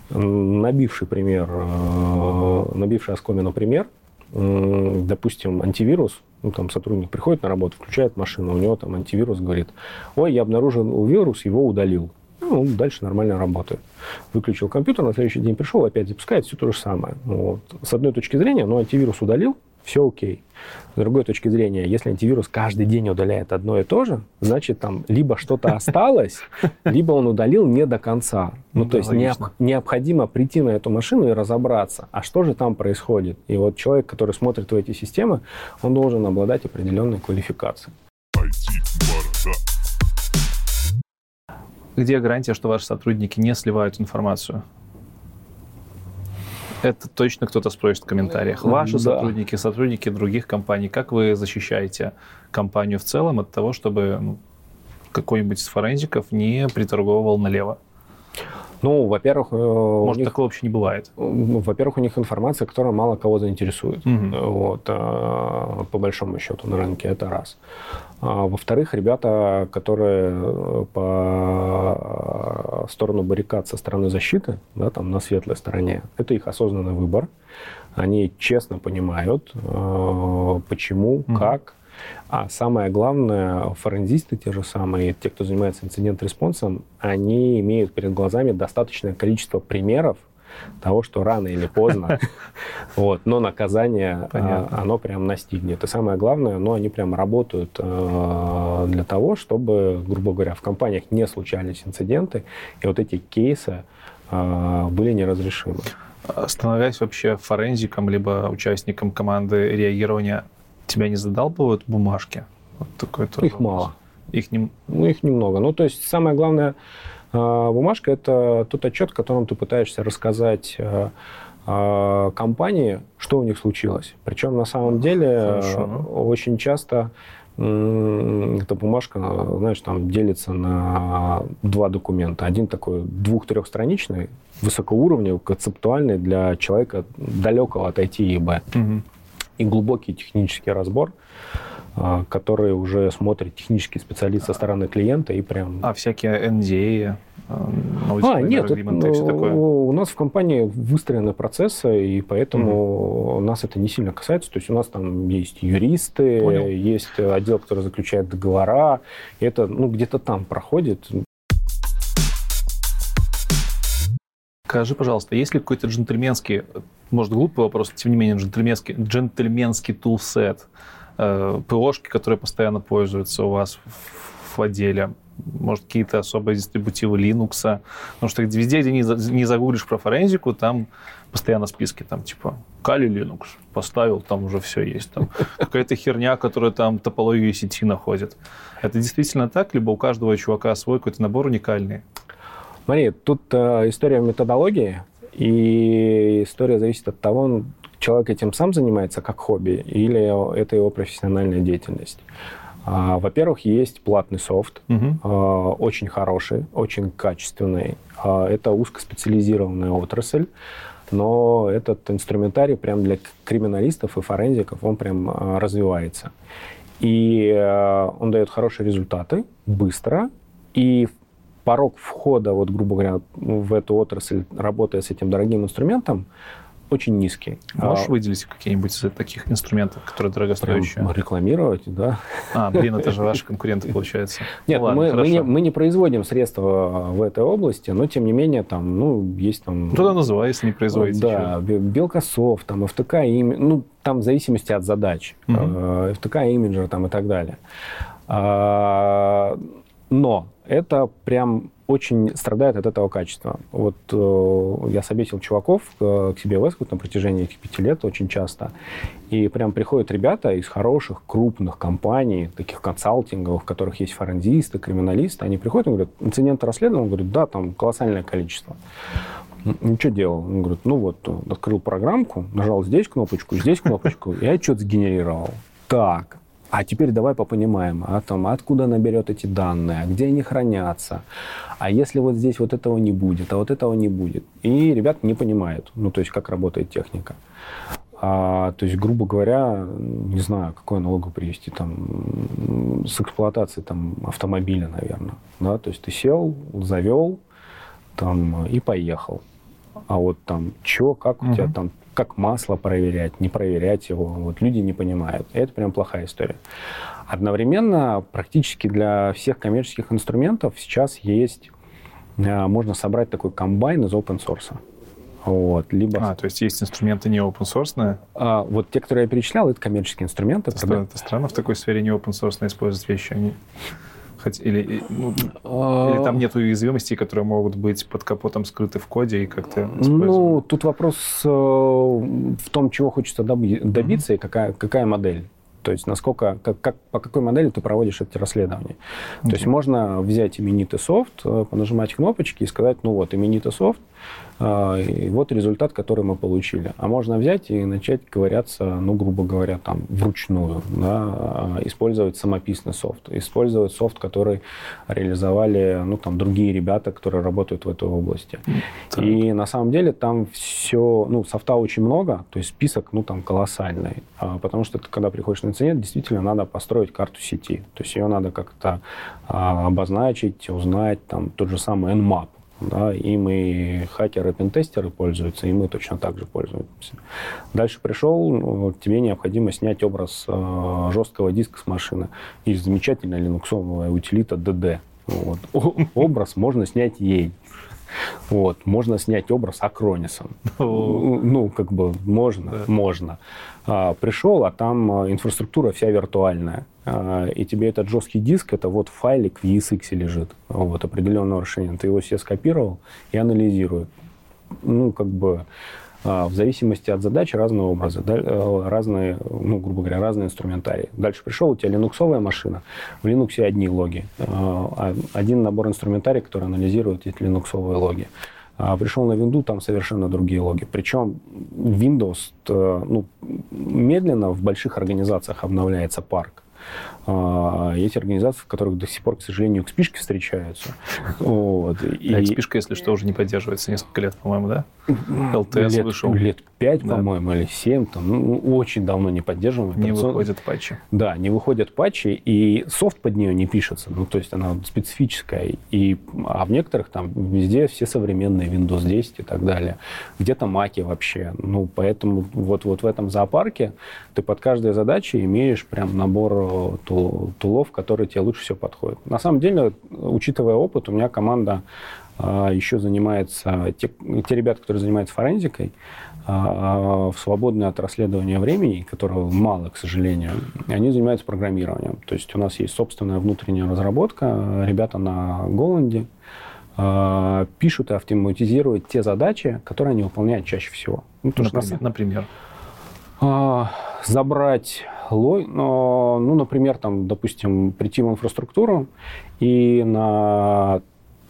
Набивший пример, э, набивший оскомину пример, допустим, антивирус, ну, там сотрудник приходит на работу, включает машину, у него там антивирус говорит, ой, я обнаружил вирус, его удалил. Ну, он дальше нормально работает. Выключил компьютер, на следующий день пришел, опять запускает все то же самое. Вот. С одной точки зрения, ну, антивирус удалил, все окей. С другой точки зрения, если антивирус каждый день удаляет одно и то же, значит, там либо что-то осталось, либо он удалил не до конца. Ну, то есть необходимо прийти на эту машину и разобраться, а что же там происходит. И вот человек, который смотрит в эти системы, он должен обладать определенной квалификацией. Где гарантия, что ваши сотрудники не сливают информацию? Это точно кто-то спросит в комментариях. Ваши да. сотрудники, сотрудники других компаний, как вы защищаете компанию в целом от того, чтобы ну, какой-нибудь из форензиков не приторговывал налево? Ну, во-первых... Э, Может, них, такого вообще не бывает? Во-первых, у них информация, которая мало кого заинтересует. Угу. Вот, э, по большому счету на рынке, это раз. А, во-вторых, ребята, которые по сторону баррикад со стороны защиты, да, там на светлой стороне, это их осознанный выбор. Они честно понимают, почему, угу. как, а самое главное, форензисты те же самые, те, кто занимается инцидент-респонсом, они имеют перед глазами достаточное количество примеров того, что рано или поздно, вот, но наказание, а, Понятно. оно прям настигнет. И самое главное, но они прям работают э, для того, чтобы, грубо говоря, в компаниях не случались инциденты, и вот эти кейсы э, были неразрешимы. Становясь вообще форензиком, либо участником команды реагирования тебя не задалбывают бумажки? Вот такой Их вопрос. мало. Их не... Ну, их немного. Ну, то есть самое главное а, бумажка – это тот отчет, в котором ты пытаешься рассказать а, а, компании, что у них случилось. Причем на самом деле Хорошо. очень часто эта бумажка, знаешь, там делится на два документа. Один такой двух-трехстраничный, высокоуровневый, концептуальный для человека далекого от IT и Б. Угу. И глубокий технический разбор – а, которые уже смотрит технический специалист со стороны клиента и прям... А всякие NDA, а, а нет, это, и все такое? у нас в компании выстроены процессы, и поэтому угу. нас это не сильно касается. То есть у нас там есть юристы, Понял. есть отдел, который заключает договора, и это ну, где-то там проходит. Скажи, пожалуйста, есть ли какой-то джентльменский, может, глупый вопрос, тем не менее, джентльменский, джентльменский тулсет, э, ПОшки, которые постоянно пользуются у вас в, отделе, может, какие-то особые дистрибутивы Linux, потому что везде, где не, загуглишь про форензику, там постоянно списки, там, типа, Kali Linux поставил, там уже все есть, там, какая-то херня, которая там топологию сети находит. Это действительно так, либо у каждого чувака свой какой-то набор уникальный? Смотри, тут э, история методологии, и история зависит от того, человек этим сам занимается как хобби или это его профессиональная деятельность. А, во-первых, есть платный софт, угу. очень хороший, очень качественный. А, это узкоспециализированная отрасль, но этот инструментарий прям для криминалистов и форензиков, он прям развивается. И он дает хорошие результаты, быстро, и порог входа, вот, грубо говоря, в эту отрасль, работая с этим дорогим инструментом, очень низкий. Можешь а, выделить какие-нибудь из таких инструментов, которые дорогостоящие? Прям рекламировать, да. А, блин, это же ваши конкуренты, получается. Нет, ну, ладно, мы, мы, не, мы не производим средства в этой области, но тем не менее там, ну, есть там... Ну, тогда называй, если не производите. Да, Белкософт, там, им, ну, там в зависимости от задач. Угу. FTK, имиджер там и так далее. А, но это прям очень страдает от этого качества. Вот э, я собесил чуваков э, к себе в Эскут на протяжении этих пяти лет очень часто, и прям приходят ребята из хороших, крупных компаний, таких консалтинговых, в которых есть форензисты, криминалисты, они приходят и говорят, инцидент расследован? Он говорит, да, там колоссальное количество. Ну, что делал? Он говорит, ну вот, открыл программку, нажал здесь кнопочку, здесь кнопочку, и отчет сгенерировал. Так, а теперь давай попонимаем, а там, откуда она берет эти данные, а где они хранятся, а если вот здесь вот этого не будет, а вот этого не будет. И ребят не понимают, ну, то есть, как работает техника. А, то есть, грубо говоря, не знаю, какое налогу привести, там, с эксплуатации там, автомобиля, наверное. Да? То есть ты сел, завел там, и поехал. А вот там, что, как у угу. тебя там как масло проверять, не проверять его. Вот люди не понимают. И это прям плохая история. Одновременно практически для всех коммерческих инструментов сейчас есть, э, можно собрать такой комбайн из open source. Вот, либо... А, то есть есть инструменты не open source? А, вот те, которые я перечислял, это коммерческие инструменты. Это, это странно в такой сфере не open source использовать вещи. Они... Хоть, или, ну, или там нет уязвимостей, которые могут быть под капотом скрыты в коде и как-то Ну, тут вопрос э, в том, чего хочется добиться mm-hmm. и какая, какая модель. То есть насколько, как, как, по какой модели ты проводишь эти расследования. Okay. То есть можно взять именитый софт, э, понажимать кнопочки и сказать, ну вот, именитый софт, а, и вот результат, который мы получили. А можно взять и начать ковыряться, ну, грубо говоря, там, вручную, да, а, использовать самописный софт, использовать софт, который реализовали, ну, там, другие ребята, которые работают в этой области. Так. И на самом деле там все, ну, софта очень много, то есть список, ну, там, колоссальный. А, потому что ты, когда приходишь на инцидент, действительно надо построить карту сети. То есть ее надо как-то обозначить, узнать, там, тот же самый Nmap, да, им и хакеры, пентестеры пользуются, и мы точно так же пользуемся. Дальше пришел, ну, тебе необходимо снять образ э, жесткого диска с машины. И замечательная линуксовая утилита DD. Вот. Образ можно снять ей. Вот. Можно снять образ Акронисом. Ну, как бы можно, можно. А, пришел, а там а, инфраструктура вся виртуальная. А, и тебе этот жесткий диск, это вот файлик в ESX лежит, вот, определенного решения. Ты его себе скопировал и анализирует. Ну, как бы в зависимости от задач разные образы, э, разные, ну, грубо говоря, разные инструментарии. Дальше пришел у тебя линуксовая машина, в Linux одни логи, а, один набор инструментарий, который анализирует эти линуксовые логи. А пришел на Windows, там совершенно другие логи. Причем Windows э, ну, медленно в больших организациях обновляется парк. А, есть организации, в которых до сих пор, к сожалению, XP встречаются. Вот. И... А XP, если что, уже не поддерживается несколько лет, по-моему, да? LTS лет, вышел. Лет 5, да. по-моему, или 7. Там, ну, очень давно не поддерживаем. Не выходят патчи. Да, не выходят патчи, и софт под нее не пишется. Ну, то есть она специфическая. И, а в некоторых там везде все современные Windows 10 и так далее. Где-то маки вообще. Ну, поэтому вот, вот в этом зоопарке ты под каждой задачей имеешь прям набор тул тулов, которые тебе лучше всего подходят. На самом деле, учитывая опыт, у меня команда а, еще занимается, те, те ребята, которые занимаются форензикой, а, в свободное от расследования времени, которого мало, к сожалению, они занимаются программированием. То есть у нас есть собственная внутренняя разработка, ребята на Голланде а, пишут и автоматизируют те задачи, которые они выполняют чаще всего. Ну, например? например? Забрать ну, например, там, допустим, прийти в инфраструктуру и на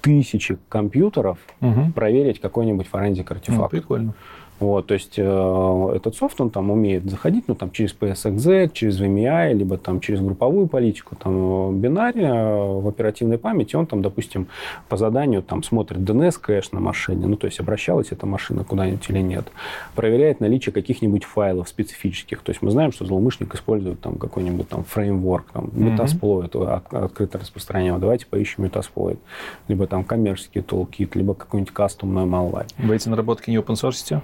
тысячи компьютеров угу. проверить какой-нибудь форензик артефакт. Ну, прикольно. Вот, то есть э, этот софт, он там умеет заходить, ну, там, через PSXZ, через VMI, либо там через групповую политику, там, бинария э, в оперативной памяти, он там, допустим, по заданию там смотрит DNS кэш на машине, ну, то есть обращалась эта машина куда-нибудь или нет, проверяет наличие каких-нибудь файлов специфических, то есть мы знаем, что злоумышленник использует там какой-нибудь там фреймворк, там, Metasploit, mm-hmm. открыто распространяемый, давайте поищем Metasploit, либо там коммерческий toolkit, либо какой-нибудь кастомный malware. Вы эти наработки не open source?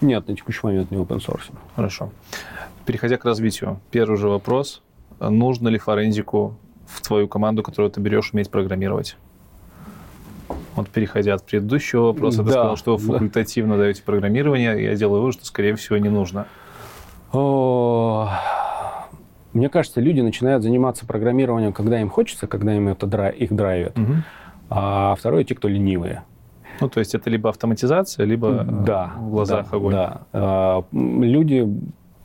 Нет, на текущий момент не open source. Хорошо. Переходя к развитию, первый же вопрос. Нужно ли форензику в твою команду, которую ты берешь, уметь программировать? Вот переходя от предыдущего вопроса, да, ты сказал, что вы факультативно да. даете программирование. Я делаю вывод, что, скорее всего, не нужно. О, мне кажется, люди начинают заниматься программированием, когда им хочется, когда им это драйв, их драйвит. Угу. А второе, те, кто ленивые. Ну, то есть это либо автоматизация, либо да, в глазах да, огонь. Да. А, люди,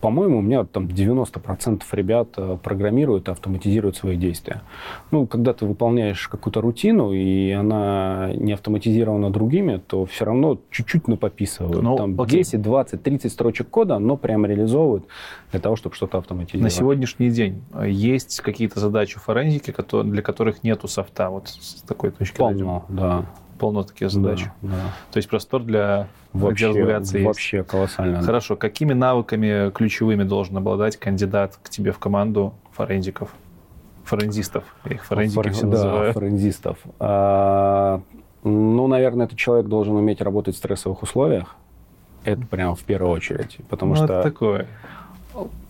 по-моему, у меня там 90% ребят э, программируют и автоматизируют свои действия. Ну, когда ты выполняешь какую-то рутину, и она не автоматизирована другими, то все равно чуть-чуть напописывают. Ну, там окей. 10, 20, 30 строчек кода, но прям реализовывают для того, чтобы что-то автоматизировать. На сегодняшний день э, есть какие-то задачи форензики, для которых нету софта, вот с такой точки зрения? Полно, да полно таких задач. Да, да. То есть простор для вообще, разгуляться Вообще есть. колоссально. Хорошо. Какими навыками ключевыми должен обладать кандидат к тебе в команду форензиков? Форензистов. Я их форензики Фор... все да, называю. форензистов. А, ну, наверное, этот человек должен уметь работать в стрессовых условиях. Это прямо в первую очередь. Потому ну, что... такое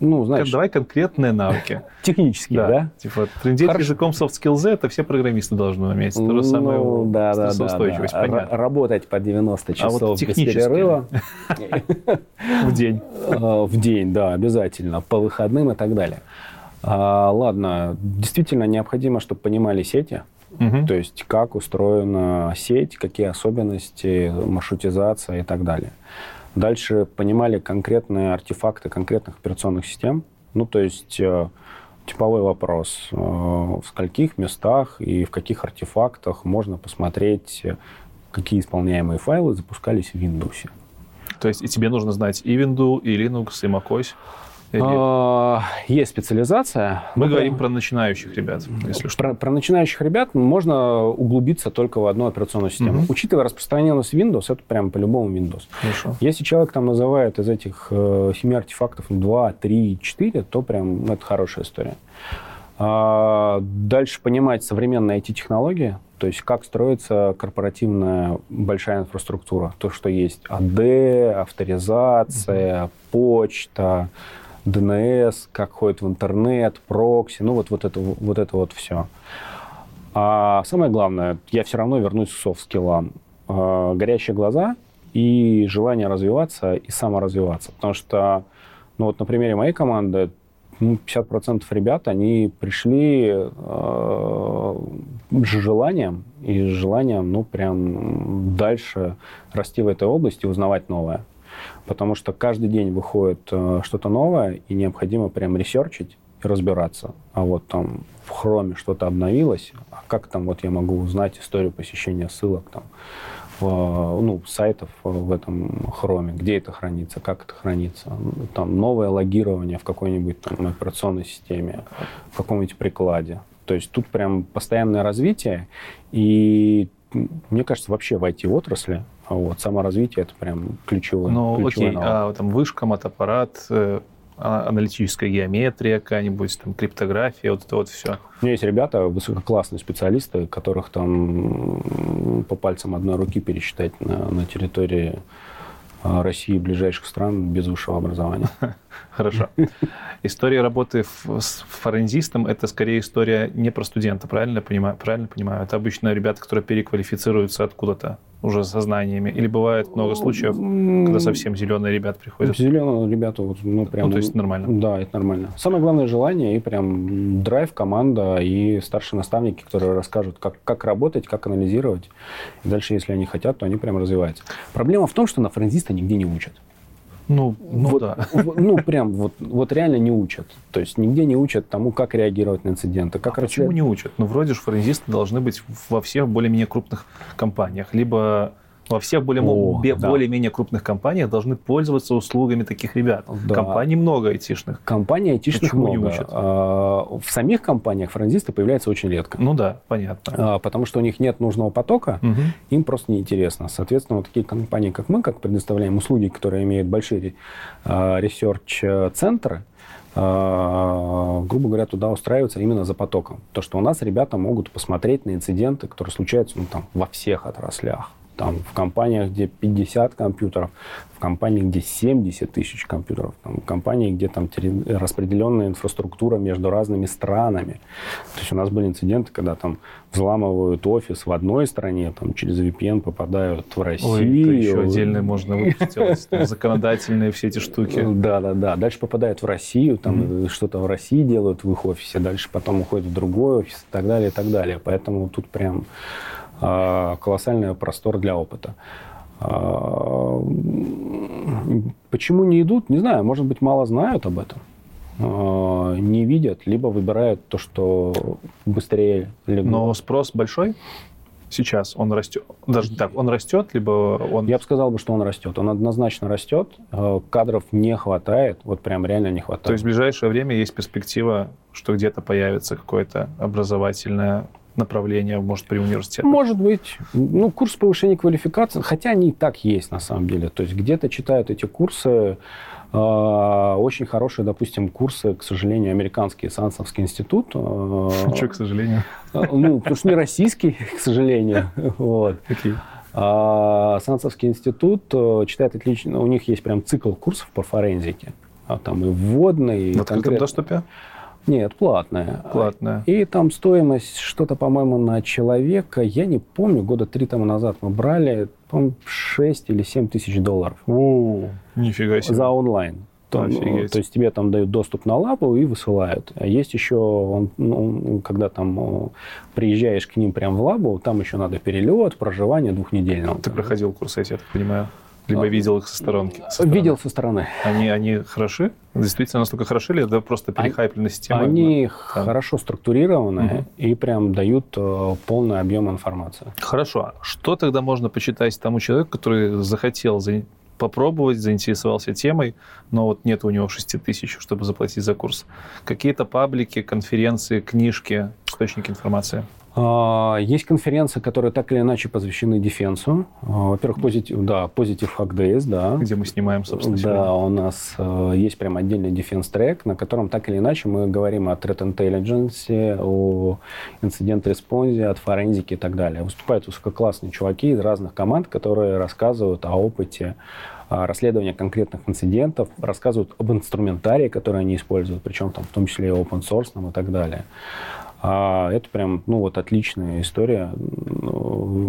ну, знаешь... Давай конкретные навыки. Технические, да? да? Типа, трендеть языком soft skills это все программисты должны уметь. То же ну, самое ну, да, да, да, да. понятно. Работать по 90 часов а вот без перерыва. В день. А, в день, да, обязательно. По выходным и так далее. А, ладно, действительно необходимо, чтобы понимали сети, Угу. То есть как устроена сеть, какие особенности, маршрутизация и так далее. Дальше понимали конкретные артефакты конкретных операционных систем. Ну, то есть э, типовой вопрос, э, в скольких местах и в каких артефактах можно посмотреть, какие исполняемые файлы запускались в Windows. То есть и тебе нужно знать и Windows, и Linux, и macOS? А, есть специализация. Мы говорим про начинающих ребят, если что. Про, про начинающих ребят можно углубиться только в одну операционную систему. Угу. Учитывая распространенность Windows, это прям по-любому Windows. Хорошо. Если человек там называет из этих э, семи артефактов 2, 3, 4, то прям это хорошая история. А, дальше понимать современные IT-технологии, то есть как строится корпоративная большая инфраструктура. То, что есть АД, авторизация, почта, DNS, как ходит в интернет, прокси, ну вот, вот, это, вот это вот все. А самое главное, я все равно вернусь к софт-скиллам. А, горящие глаза и желание развиваться и саморазвиваться. Потому что, ну вот на примере моей команды, ну, 50% ребят, они пришли э, с желанием, и с желанием, ну, прям дальше расти в этой области, узнавать новое. Потому что каждый день выходит э, что-то новое, и необходимо прям ресерчить и разбираться. А вот там в хроме что-то обновилось, а как там вот я могу узнать историю посещения ссылок там, в, ну, сайтов в этом хроме, где это хранится, как это хранится, там новое логирование в какой-нибудь там операционной системе, в каком-нибудь прикладе. То есть тут прям постоянное развитие, и мне кажется, вообще в IT-отрасли вот, саморазвитие это прям ключевое. Ну, окей, а там вышка, мотоаппарат, э, а, аналитическая геометрия какая-нибудь, там, криптография, вот это вот все. У меня есть ребята, высококлассные специалисты, которых там по пальцам одной руки пересчитать на, на территории а, России и ближайших стран без высшего образования. Хорошо. История работы с форензистом – это скорее история не про студента, правильно я понимаю? Правильно понимаю? Это обычно ребята, которые переквалифицируются откуда-то уже со знаниями? Или бывает много случаев, когда совсем зеленые ребята приходят? Зеленые ребята, вот, ну, прям... Ну, то есть нормально? Да, это нормально. Самое главное – желание и прям драйв, команда и старшие наставники, которые расскажут, как, как работать, как анализировать. И дальше, если они хотят, то они прям развиваются. Проблема в том, что на френзиста нигде не учат. Ну, ну вот, да. Ну, прям вот, вот реально не учат. То есть нигде не учат тому, как реагировать на инциденты. Как а почему не учат? Ну, вроде же форензисты должны быть во всех более-менее крупных компаниях. Либо во всех более, О, да. более-менее крупных компаниях должны пользоваться услугами таких ребят. Да. Компаний много айтишных. Компаний айтишных Почему много. Не учат? А, в самих компаниях францисты появляются очень редко. Ну да, понятно. А, потому что у них нет нужного потока, угу. им просто неинтересно. Соответственно, вот такие компании, как мы, как предоставляем услуги, которые имеют большие а, ресерч-центры, грубо говоря, туда устраиваться именно за потоком. То, что у нас ребята могут посмотреть на инциденты, которые случаются ну, там, во всех отраслях там, в компаниях, где 50 компьютеров, в компании, где 70 тысяч компьютеров, там, в компании, где там распределенная инфраструктура между разными странами. То есть у нас были инциденты, когда там взламывают офис в одной стране, там через VPN попадают в Россию. Ой, это еще отдельно можно выпустить, законодательные все эти штуки. Да, да, да. Дальше попадают в Россию, там mm-hmm. что-то в России делают в их офисе, дальше потом уходят в другой офис и так далее, и так далее. Поэтому тут прям колоссальный простор для опыта. А, почему не идут? Не знаю. Может быть, мало знают об этом. А, не видят, либо выбирают то, что быстрее легло. Но спрос большой? Сейчас он растет, даже так, он растет, либо он... Я бы сказал, что он растет. Он однозначно растет. Кадров не хватает, вот прям реально не хватает. То есть в ближайшее время есть перспектива, что где-то появится какое-то образовательное направление, может, при университете? Может быть. Ну, курс повышения квалификации, хотя они и так есть на самом деле. То есть где-то читают эти курсы, э, очень хорошие, допустим, курсы, к сожалению, американский Сансовский институт. Э, Что, к сожалению? Э, ну, потому что не российский, к сожалению. Вот. Какие? А Сансовский институт читает отлично, у них есть прям цикл курсов по форензике. А там и вводный, и В открытом конкрет... доступе? Нет, платная. Платная. И там стоимость что-то, по-моему, на человека, я не помню, года три тому назад мы брали, по-моему, 6 или 7 тысяч долларов. О, нифига себе. За онлайн. Там, то есть тебе там дают доступ на лабу и высылают. А есть еще, он, ну, когда там приезжаешь к ним прям в лабу, там еще надо перелет, проживание двухнедельного. Ты проходил курс, я так понимаю? Либо а, видел их со сторонки? Со стороны. Видел со стороны. Они, они хороши? Действительно настолько хороши или это просто перехайпленная система? Они да. хорошо структурированы угу. и прям дают э, полный объем информации. Хорошо. Что тогда можно почитать тому человеку, который захотел за... попробовать, заинтересовался темой, но вот нет у него 6 тысяч, чтобы заплатить за курс? Какие-то паблики, конференции, книжки, источники информации? А, есть конференции, которые так или иначе посвящены дефенсу. А, во-первых, Positive, да, Positive Hack Days, да. Где мы снимаем, собственно, Да, сегодня. у нас э, есть прям отдельный дефенс трек, на котором так или иначе мы говорим о threat intelligence, о инцидент-респонсе, от форензики и так далее. Выступают высококлассные чуваки из разных команд, которые рассказывают о опыте расследования конкретных инцидентов, рассказывают об инструментарии, который они используют, причем там в том числе и open source и так далее. А это прям, ну вот отличная история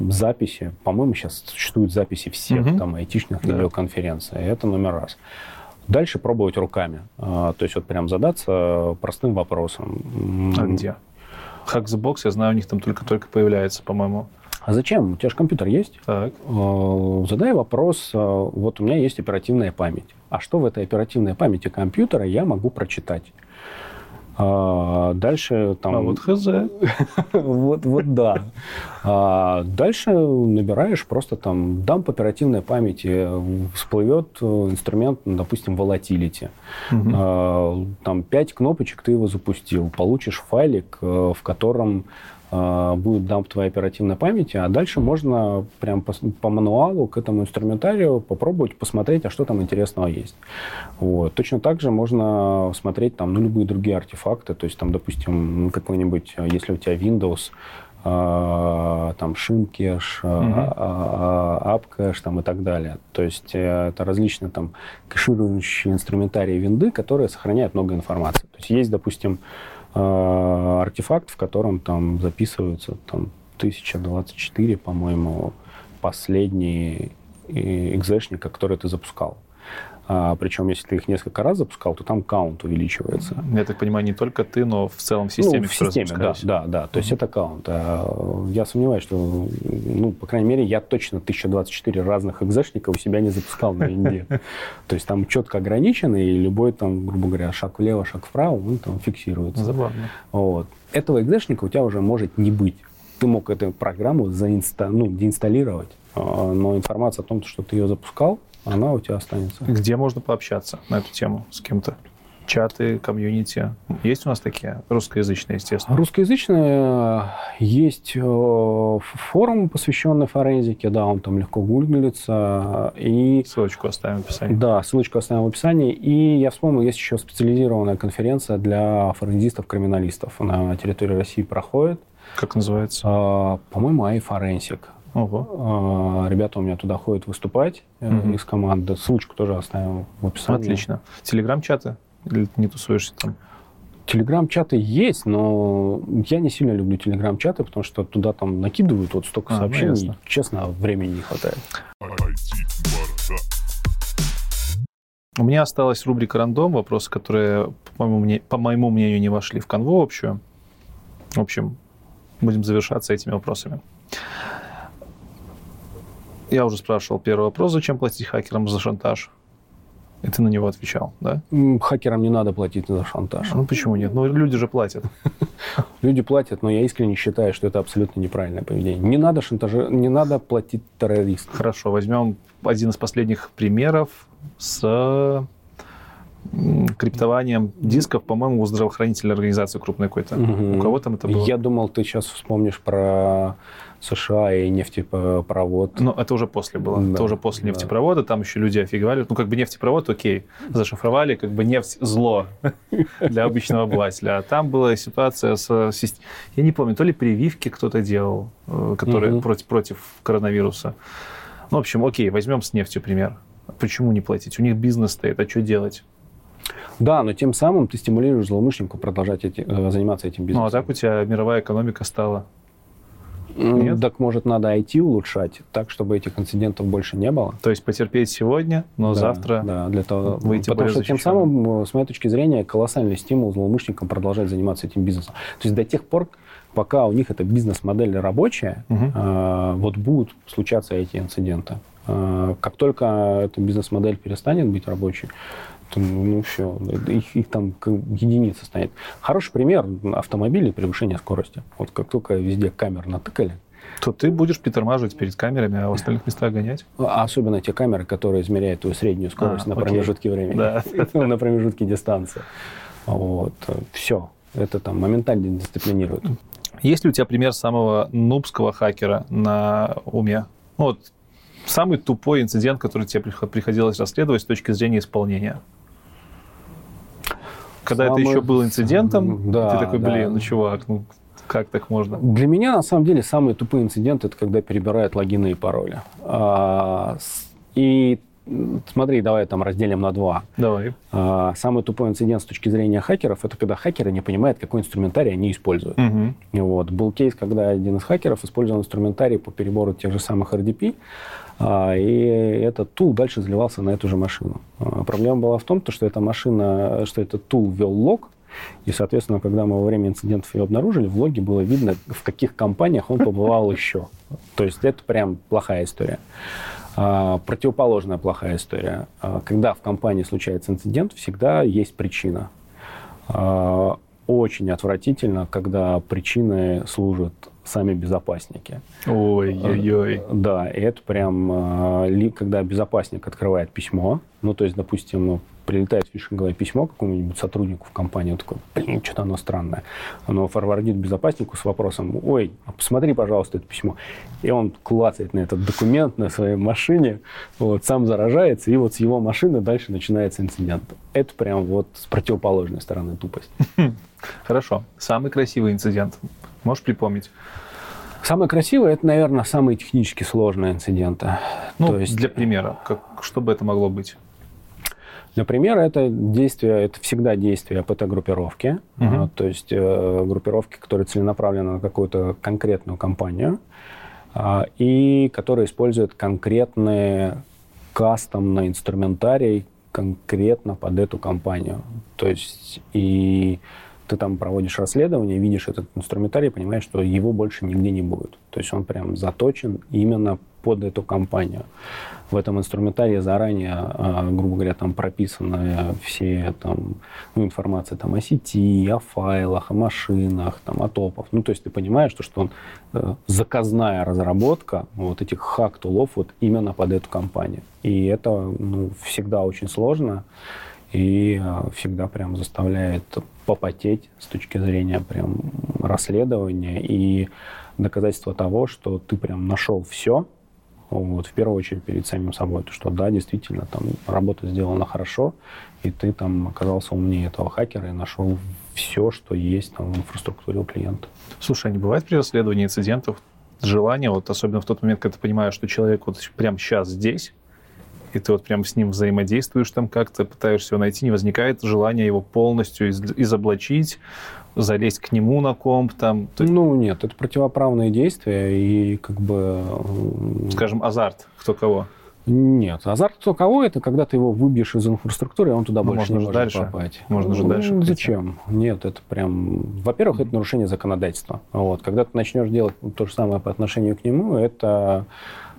записи. По-моему, сейчас существуют записи всех угу. там айтишных да. видеоконференций. Это номер раз. Дальше пробовать руками. А, то есть вот прям задаться простым вопросом. А где? Hack the Box, я знаю, у них там только-только появляется, по-моему. А зачем? У тебя же компьютер есть. Так. Э, Задай вопрос, э, вот у меня есть оперативная память. А что в этой оперативной памяти компьютера я могу прочитать? А, Дальше там... А вот хз. Вот, вот да. А дальше набираешь просто там дамп оперативной памяти, всплывет э, инструмент, допустим, volatility. А, Там пять кнопочек, ты его запустил, получишь файлик, э, в котором будет дамп твоей оперативной памяти, а дальше можно прям по, по мануалу к этому инструментарию попробовать посмотреть, а что там интересного есть. Вот. Точно так же можно смотреть там, ну, любые другие артефакты, то есть там, допустим, какой-нибудь, а, если у тебя Windows, а, там Shimcache, Мгм. AppCache там, и так далее. То есть э, это различные там кэширующие инструментарии винды, которые сохраняют много информации. То есть есть, допустим, артефакт, в котором там записываются там 1024, по-моему, последний э, экзешника, который ты запускал. А, причем, если ты их несколько раз запускал, то там каунт увеличивается. Я так понимаю, не только ты, но в целом в системе. Ну, в системе, да, да, да. То есть это аккаунт. А, Я сомневаюсь, что, ну, по крайней мере, я точно 1024 разных экзешника у себя не запускал на винде. То есть там четко ограничено, и любой там, грубо говоря, шаг влево, шаг вправо, он там фиксируется. Забавно. Вот. Этого экзешника у тебя уже может не быть. Ты мог эту программу заинста... ну, деинсталлировать, а, но информация о том, что ты ее запускал, она у тебя останется. Где можно пообщаться на эту тему с кем-то? Чаты, комьюнити. Есть у нас такие? Русскоязычные, естественно. Русскоязычное есть э, форум, посвященный форензике, да, он там легко гуглится. И Ссылочку оставим в описании. да, ссылочку оставим в описании. И я вспомнил, есть еще специализированная конференция для форензистов-криминалистов. Она на территории России проходит. Как называется? По-моему, iForensic. Ого. А, Ребята у меня туда ходят выступать Мгм. из команды. Ссылочку тоже оставим в описании. Отлично. Телеграм-чаты? Или ты не тусуешься там? Телеграм-чаты есть, но я не сильно люблю телеграм-чаты, потому что туда там накидывают вот столько А, ну, сообщений. ясно. Честно, времени не хватает. У меня осталась рубрика «Рандом», вопросы, которые, по моему, мне- по моему мнению, не вошли в канву общую. В общем, будем завершаться этими вопросами. Я уже спрашивал первый вопрос, зачем платить хакерам за шантаж? И ты на него отвечал, да? Хакерам не надо платить за шантаж. Ну почему нет? Ну люди же платят. Люди платят, но я искренне считаю, что это абсолютно неправильное поведение. Не надо шантажи... не надо платить террористам. Хорошо, возьмем один из последних примеров с криптованием дисков, по-моему, у здравоохранительной организации крупной какой-то. Мгм. У кого там это было? Я думал, ты сейчас вспомнишь про США и нефтепровод. Ну, это уже после было. Да, это уже после да. нефтепровода. Там еще люди офигевали. Ну, как бы нефтепровод, окей, зашифровали, как бы нефть зло для обычного обывателя. А там была ситуация с... Я не помню, то ли прививки кто-то делал, э, которые против, против коронавируса. Ну, в общем, окей, возьмем с нефтью пример. Почему не платить? У них бизнес стоит, а что делать? Да, но тем самым ты стимулируешь злоумышленников продолжать эти- э, заниматься этим Ну, бизнесом. а так у тебя мировая экономика стала. Нет? Так, может, надо IT улучшать, так, чтобы этих инцидентов больше не было? То есть потерпеть сегодня, но Да, завтра... Да, для того, выйти потому что тем самым, с моей точки зрения, колоссальный стимул злоумышленникам продолжать заниматься этим бизнесом. То есть до тех пор, пока у них эта бизнес-модель рабочая, э, вот будут случаться эти инциденты. Э, Как только эта бизнес-модель перестанет быть рабочей, ну, все, их, их там единица станет. Хороший пример автомобилей превышения скорости. Вот как только везде камеры натыкали, То ты будешь притормаживать перед камерами, а в остальных местах гонять? а особенно те камеры, которые измеряют твою среднюю скорость А, на окей. промежутке времени, Да. на промежутке дистанции. Вот. Все. Это там моментально дисциплинирует. Есть ли у тебя пример самого нубского хакера на уме? Ну, вот самый тупой инцидент, который тебе прих- приходилось расследовать с точки зрения исполнения. Когда Самый- это еще был инцидентом, Да, ты такой, да. блин, ну чувак, ну как так можно? Для меня, на самом деле, самые тупые инциденты, это когда перебирают логины и пароли. А, И смотри, давай там разделим на два. Давай. А, Самый тупой инцидент с точки зрения хакеров, это когда хакеры не понимают, какой инструментарий они используют. И Вот. Был кейс, когда один из хакеров использовал инструментарий по перебору тех же самых RDP, и этот тул дальше заливался на эту же машину. А, Проблема была в том, то, что эта машина, что этот тул ввел лог, И, соответственно, когда мы во время инцидентов ее обнаружили, в логе было видно, в каких компаниях он побывал еще. То есть это прям плохая история. А, противоположная плохая история. А, когда в компании случается инцидент, всегда есть причина. А, очень отвратительно, когда причиной служат сами безопасники. Ой-ой-ой. Да, и это прям, когда безопасник открывает письмо, ну, то есть, допустим, ну, прилетает фишинговое письмо какому-нибудь сотруднику в компании, он такой, блин, что-то оно странное. Оно форвардит безопаснику с вопросом, ой, а посмотри, пожалуйста, это письмо. И он клацает на этот документ на своей машине, вот, сам заражается, и вот с его машины дальше начинается инцидент. Это прям вот с противоположной стороны тупость. Хорошо. Самый красивый инцидент. Можешь припомнить? Самое красивое это, наверное, самые технически сложные инциденты. Ну, То есть... для примера, как, что бы это могло быть? Например, это действие, это всегда действие АПТ-группировки, угу. то есть э, группировки, которые целенаправлены на какую-то конкретную компанию э, и которые используют конкретные кастомный инструментарий конкретно под эту компанию. То есть и ты там проводишь расследование, видишь этот инструментарий, понимаешь, что его больше нигде не будет. То есть он прям заточен именно под эту компанию. В этом инструментарии заранее, а, грубо говоря, там прописаны все там, ну, информация там, о сети, о файлах, о машинах, там, о топах. Ну, то есть ты понимаешь, что, что он э, заказная разработка вот этих хак-тулов вот именно под эту компанию. И это ну, всегда очень сложно и э, всегда прям заставляет попотеть с точки зрения прям расследования и доказательства того, что ты прям нашел все, вот, в первую очередь перед самим собой, то, что да, действительно, там работа сделана хорошо, и ты там оказался умнее этого хакера и нашел все, что есть там, в инфраструктуре у клиента. Слушай, а не бывает при расследовании инцидентов желание, вот особенно в тот момент, когда ты понимаешь, что человек вот прямо сейчас здесь, и ты вот прям с ним взаимодействуешь там как-то, пытаешься его найти, не возникает желания его полностью из- изоблачить, залезть к нему на комп там? Ну, нет, это противоправные действия и как бы... Скажем, азарт кто кого? Нет, азарт кто кого это, когда ты его выбьешь из инфраструктуры, он туда ну, больше не может дальше. попасть. Можно же ну, дальше. Зачем? Нет, это прям... Во-первых, это нарушение законодательства. Вот. Когда ты начнешь делать то же самое по отношению к нему, это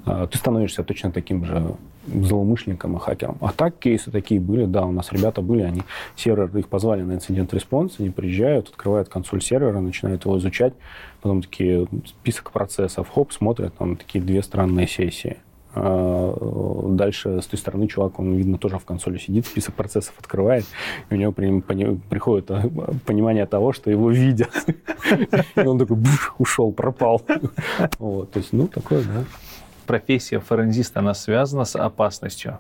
а, ты становишься точно таким же злоумышленником и хакером. А так кейсы такие были, да, у нас ребята были, они сервер, их позвали на incident response, они приезжают, открывают консоль сервера, начинают его изучать, потом такие список процессов, хоп, смотрят, там такие две странные сессии. А, дальше с той стороны чувак, он, видно, тоже в консоли сидит, список процессов открывает, и у него при, пони, приходит а, понимание того, что его видят. И он такой, ушел, пропал. Вот, то есть, ну, такое, да профессия форензиста, она связана с опасностью.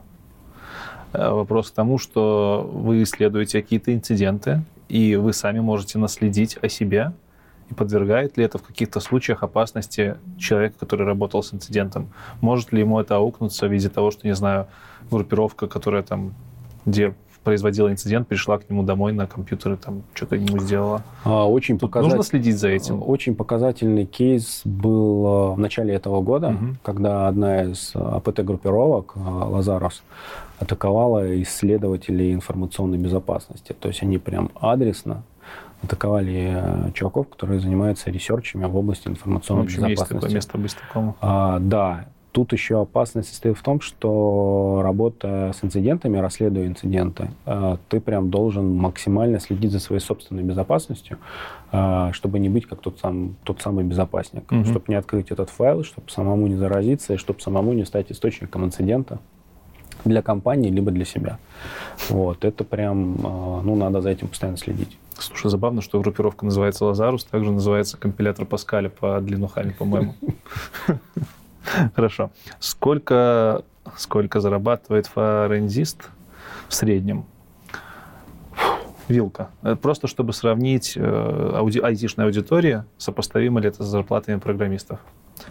Э, вопрос к тому, что вы исследуете какие-то инциденты, и вы сами можете наследить о себе, и подвергает ли это в каких-то случаях опасности человека, который работал с инцидентом? Может ли ему это аукнуться в виде того, что, не знаю, группировка, которая там, где производила инцидент, пришла к нему домой на компьютер и там что-то ему сделала. А, очень показатель... Нужно следить за этим. Очень показательный кейс был а, в начале этого года, угу. когда одна из АПТ-группировок, а, Лазарос, атаковала исследователей информационной безопасности. То есть они прям адресно атаковали чуваков, которые занимаются ресерчами в области информационной в общем, безопасности. Есть такое место быть такому. А, да, Тут еще опасность состоит в том, что работая с инцидентами, расследуя инциденты, э, ты прям должен максимально следить за своей собственной безопасностью, э, чтобы не быть как тот, сам, тот самый безопасник, угу. чтобы не открыть этот файл, чтобы самому не заразиться и чтобы самому не стать источником инцидента для компании либо для себя. Вот, это прям, э, ну, надо за этим постоянно следить. Слушай, забавно, что группировка называется Лазарус, также называется компилятор Паскаля по длину Хами, по-моему. Хорошо. Сколько, сколько зарабатывает форензист в среднем? Вилка. Э, просто чтобы сравнить э, ауди, айтишная аудитория, сопоставимо ли это с зарплатами программистов.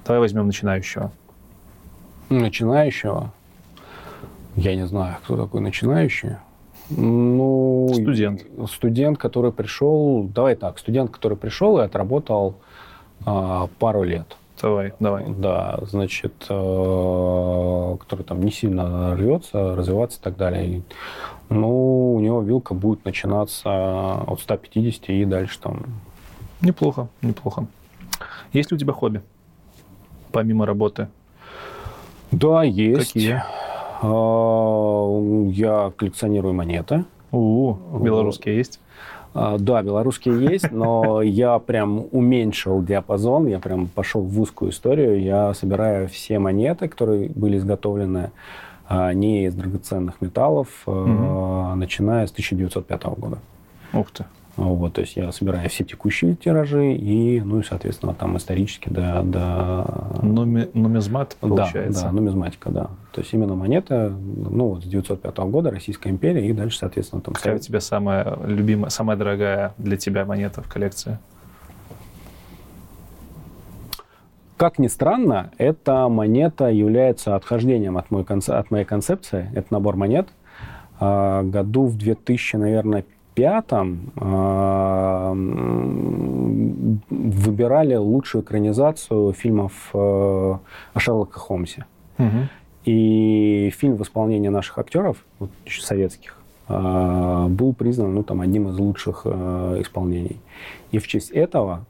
Давай возьмем начинающего. Начинающего? Я не знаю, кто такой начинающий. Ну, студент. Студент, который пришел, давай так, студент, который пришел и отработал а, пару лет Давай, давай. Да, значит, э, который там не сильно рвется, развиваться и так далее. Ну, у него вилка будет начинаться от 150 и дальше там. Неплохо, неплохо. Есть ли у тебя хобби? Помимо работы? Да, есть. Какие? А, Я коллекционирую монеты. У, белорусские есть? А, Да, белорусские есть, но я прям уменьшил диапазон, я прям пошел в узкую историю. Я собираю все монеты, которые были изготовлены а, не из драгоценных металлов, а, начиная с 1905 года. Ух ты. Вот, то есть я собираю все текущие тиражи и, ну и, соответственно, там исторически до... до... Нуми- нумизмат, Да, получается. Да, нумизматика, да. То есть именно монета, ну, вот с 905 года Российская империя, и дальше, соответственно, там... Какая у тебя самая любимая, самая дорогая для тебя монета в коллекции? Как ни странно, эта монета является отхождением от, мой от моей концепции. Это набор монет. А, году в 2000, наверное, пятом а, выбирали лучшую экранизацию фильмов э, о Шерлоке Холмсе. И фильм в исполнении наших актеров, вот, еще советских, а, был признан ну, там, одним из лучших э, исполнений. И в честь этого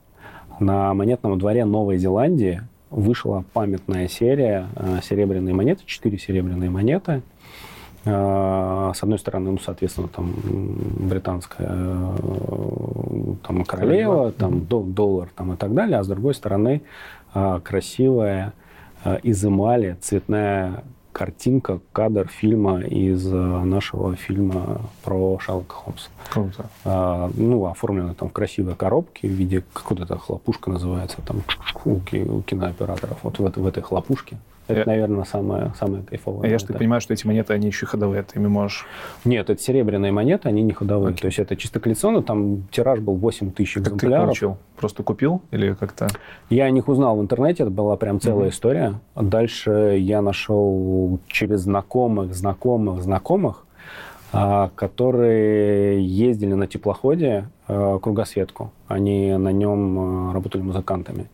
на монетном дворе Новой Зеландии вышла памятная серия э, серебряные монеты, четыре серебряные монеты. Э, С одной стороны, ну, соответственно, там британская э, там, королева, Королева. там до- доллар там, и так далее, а с другой стороны э, красивая из эмали цветная картинка, кадр фильма из нашего фильма про Шерлока Холмса. Круто. А, ну, оформлено там в красивой коробке в виде, как вот эта хлопушка называется, там у, ки- у кинооператоров, вот в, в этой хлопушке. Это, Я- наверное, самое, самое кайфовое. А я же так понимаю, что эти монеты, они еще ходовые, ты ими можешь... Нет, это серебряные монеты, они не ходовые. Окей. То есть это чисто коллекционно, там тираж был 8 тысяч Как ты их экземпляров. получил? Просто купил или как-то... Я о них узнал в интернете, это была прям целая Мгм. история. Дальше я нашел через знакомых, знакомых, знакомых, а, которые ездили на теплоходе а, кругосветку. Они на нем а, работали музыкантами.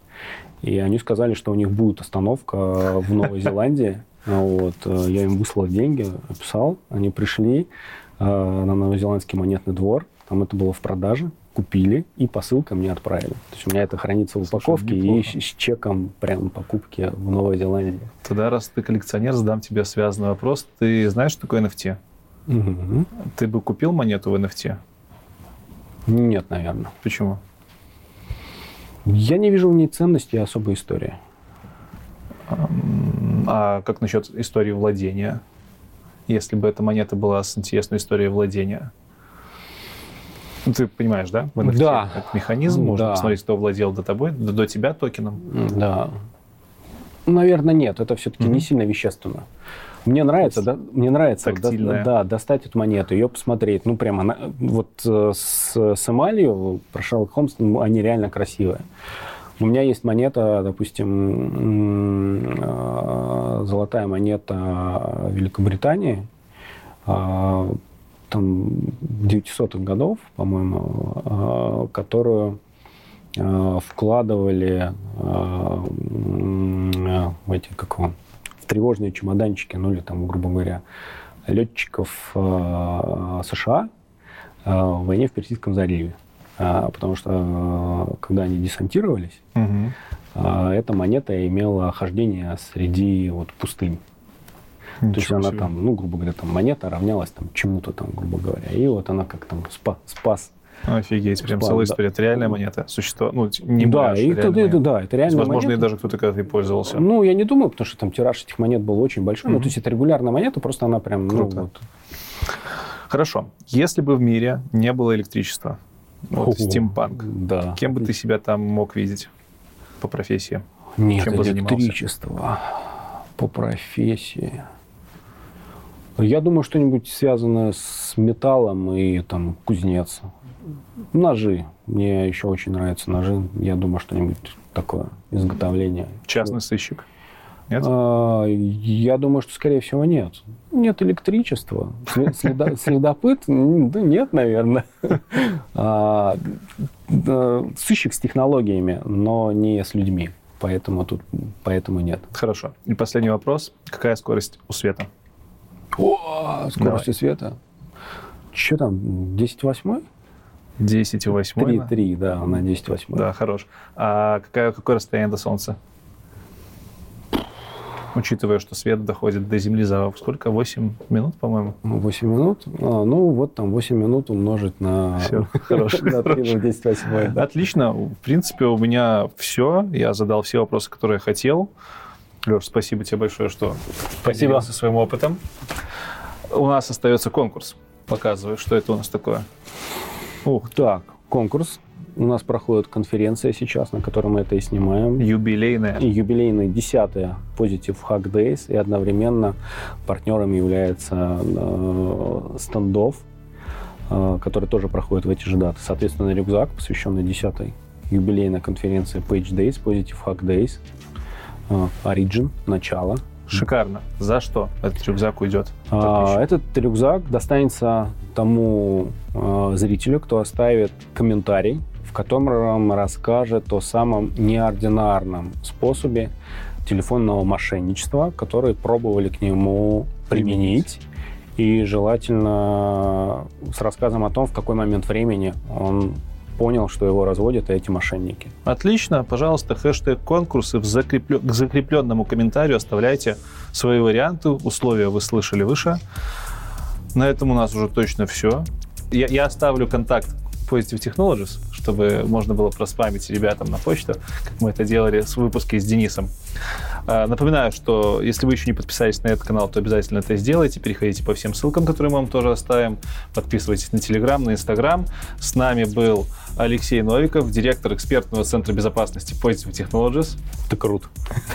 И они сказали, что у них будет остановка в Новой Зеландии. А Вот. э, Я им выслал деньги, описал. Они пришли э, на новозеландский монетный двор. Там это было в продаже. Купили и посылкой мне отправили. То есть у меня это хранится в Слушай, упаковке и неплохо. с, с чеком прям покупки в Новой Зеландии. Тогда, раз ты коллекционер, задам тебе связанный вопрос. Ты знаешь, что такое NFT? Мгм. Ты бы купил монету в NFT? Нет, наверное. Почему? Я не вижу в ней ценности и особой истории. А как насчет истории владения? Если бы эта монета была с интересной историей владения? Ты понимаешь, да? В NFT Да. Это механизм, можно Да. посмотреть, кто владел до тобой, до, до тебя токеном. Да. Наверное, нет. Это все-таки Мгм. не сильно вещественно. Мне нравится, да, мне нравится, да, Тактильная. да, достать эту монету, ее посмотреть. Ну, прямо она, вот э, с, с эмалью, про Шерлок Холмс, ну, они реально красивые. У меня есть монета, допустим, э, золотая монета Великобритании, а, там 900-х годов, по-моему, которую вкладывали в эти, как его, тревожные чемоданчики, ну или там, грубо говоря, летчиков а, США а, в войне в Персидском заливе. А, Потому что когда они десантировались, а, эта монета имела хождение среди вот пустынь. То есть Ничего она себе. там, ну, грубо говоря, там монета равнялась там чему-то там, грубо говоря. И вот она как там спа- спас. Офигеть, прям Спал, целая да. история. Это реальная монета? Существо... Ну, не да, и это, реальная это- да, это реально Возможно, и монета. даже кто-то когда-то и пользовался. Ну, я не думаю, потому что там тираж этих монет был очень большой. Ну, Мгм. то есть это регулярная монета, просто она прям, ну, Круто. вот. Хорошо. Если бы в мире не было электричества, вот, стимпанк, Да. кем бы ты себя там мог видеть по профессии? Нет, чем бы занимался? электричество по профессии. Я думаю, что-нибудь связанное с металлом и там кузнец. Ножи. Мне еще очень нравятся ножи. Я думаю, что-нибудь такое. Изготовление. Частный сыщик? Нет? А, Я думаю, что, скорее всего, нет. Нет электричества. Следопыт? Да нет, наверное. А, да, Сыщик с технологиями, но не с людьми. поэтому тут, поэтому нет. Хорошо. И последний вопрос. Какая скорость у света? О, скорость Давай. света? Что там, 10 восьмой? 10 восьмой? 3, 3, да, она 10 восьмой. Да, хорош. А какое, какое расстояние до Солнца? Учитывая, что свет доходит до Земли за сколько? 8 минут, по-моему? 8 минут? А, ну, вот там 8 минут умножить на... Все, хорошо. На 3 10 8. Отлично. В принципе, у меня все. Я задал все вопросы, которые я хотел. Леш, спасибо тебе большое, что спасибо. со своим опытом. У нас остается конкурс. Показываю, что это у нас такое. Ух. Так, конкурс. У нас проходит конференция сейчас, на которой мы это и снимаем. Юбилейная. И юбилейная десятая Positive Hack Days. И одновременно партнером является э, стендов, э, который тоже проходит в эти же даты. Соответственно, рюкзак, посвященный десятой юбилейной конференции Page Days, Positive Hack Days, э, Origin, начало. Шикарно. За что этот рюкзак уйдет? А, этот рюкзак достанется тому э, зрителю, кто оставит комментарий котором расскажет о самом неординарном способе телефонного мошенничества, который пробовали к нему применить. И желательно с рассказом о том, в какой момент времени он понял, что его разводят эти мошенники. Отлично. Пожалуйста, хэштег конкурсы в закреплен... к закрепленному комментарию оставляйте свои варианты. Условия вы слышали выше. На этом у нас уже точно все. Я, я оставлю контакт Positive Technologies, чтобы можно было проспамить ребятам на почту, как мы это делали с выпуски с Денисом. А, напоминаю, что если вы еще не подписались на этот канал, то обязательно это сделайте. Переходите по всем ссылкам, которые мы вам тоже оставим. Подписывайтесь на Телеграм, на Инстаграм. С нами был Алексей Новиков, директор экспертного центра безопасности Positive Technologies. Это круто.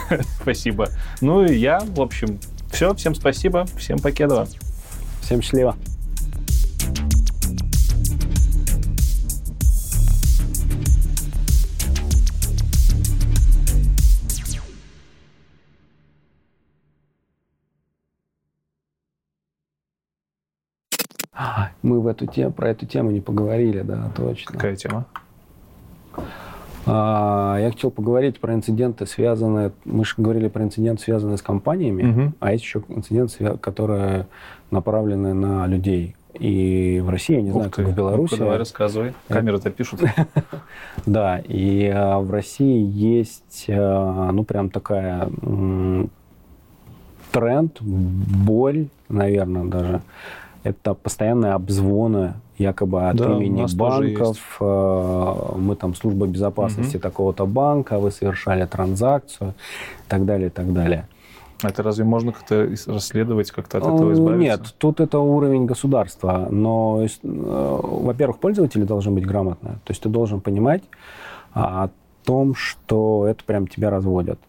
Спасибо. Ну и я, в общем, все. Всем спасибо. Всем покедова. Всем счастливо. Мы в эту тему, про эту тему не поговорили, да, точно. Какая тема? А, я хотел поговорить про инциденты, связанные... Мы же говорили про инциденты, связанные с компаниями, угу. а есть еще инциденты, которые направлены на людей. И в России, я не Ух знаю, ты. как в Беларуси. Ну давай рассказывай. Камеры-то пишут. Да, и а, в России есть, а, ну, прям такая тренд, боль, наверное, даже, это постоянные обзвоны якобы от да, имени банков. Э, мы там служба безопасности угу. такого-то банка, вы совершали транзакцию и так далее, и так далее. Это разве можно как-то расследовать, как-то от этого избавиться? Нет, тут это уровень государства. Но, э, во-первых, пользователи должны быть грамотны. То есть ты должен понимать о том, что это прям тебя разводят.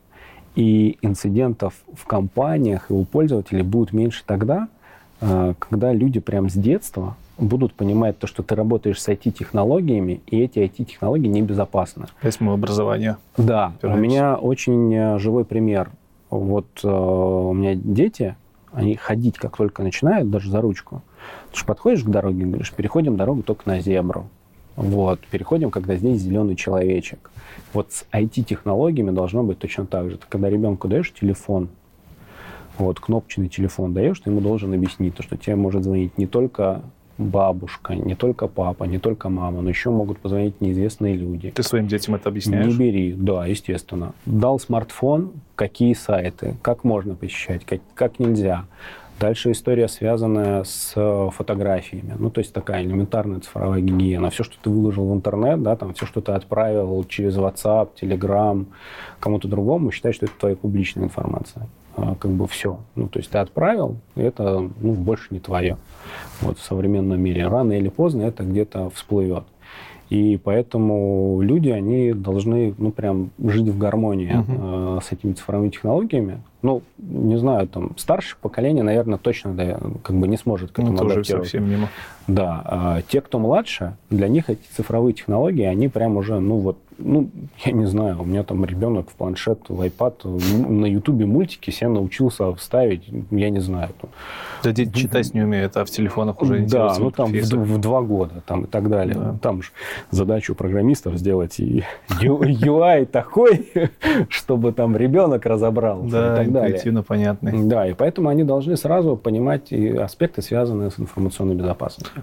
И инцидентов в компаниях и у пользователей будет меньше тогда, а, когда люди прям с детства будут понимать то, что ты работаешь с IT-технологиями, и эти IT-технологии небезопасны. Восьмое образование. Да. Опираемся. У меня очень э, живой пример. Вот э, у меня дети, они ходить как только начинают, даже за ручку. Ты же подходишь к дороге и говоришь, переходим дорогу только на зебру. Вот, переходим, когда здесь зеленый человечек. Вот с IT-технологиями должно быть точно так же. Ты когда ребенку даешь телефон, вот, кнопочный телефон даешь, ты ему должен объяснить, то, что тебе может звонить не только бабушка, не только папа, не только мама, но еще могут позвонить неизвестные люди. Ты своим детям это объясняешь? Не бери, да, естественно. Дал смартфон, какие сайты, как можно посещать, как, как нельзя. Дальше история, связанная с фотографиями. Ну, то есть такая элементарная цифровая гигиена. Все, что ты выложил в интернет, да, там, все, что ты отправил через WhatsApp, Telegram, кому-то другому, считай, что это твоя публичная информация. А, как бы все. Ну, то есть ты отправил, это ну, больше не твое. Вот в современном мире. Рано или поздно это где-то всплывет. И поэтому люди, они должны, ну, прям жить в гармонии uh-huh. э, с этими цифровыми технологиями. Ну, не знаю, там, старшее поколение, наверное, точно да, как бы не сможет к этому ну, тоже совсем мимо. Да. А те, кто младше, для них эти цифровые технологии, они прям уже, ну, вот, ну, я не знаю, у меня там ребенок в планшет, в iPad, на Ютубе мультики себя научился вставить, я не знаю. Да дети читать не умеют, а в телефонах уже Да, ну там в, в два года там, и так далее. Да. Там же задачу программистов сделать и UI такой, чтобы там ребенок разобрался да, и так далее. интуитивно понятный. Да, и поэтому они должны сразу понимать и аспекты, связанные с информационной безопасностью.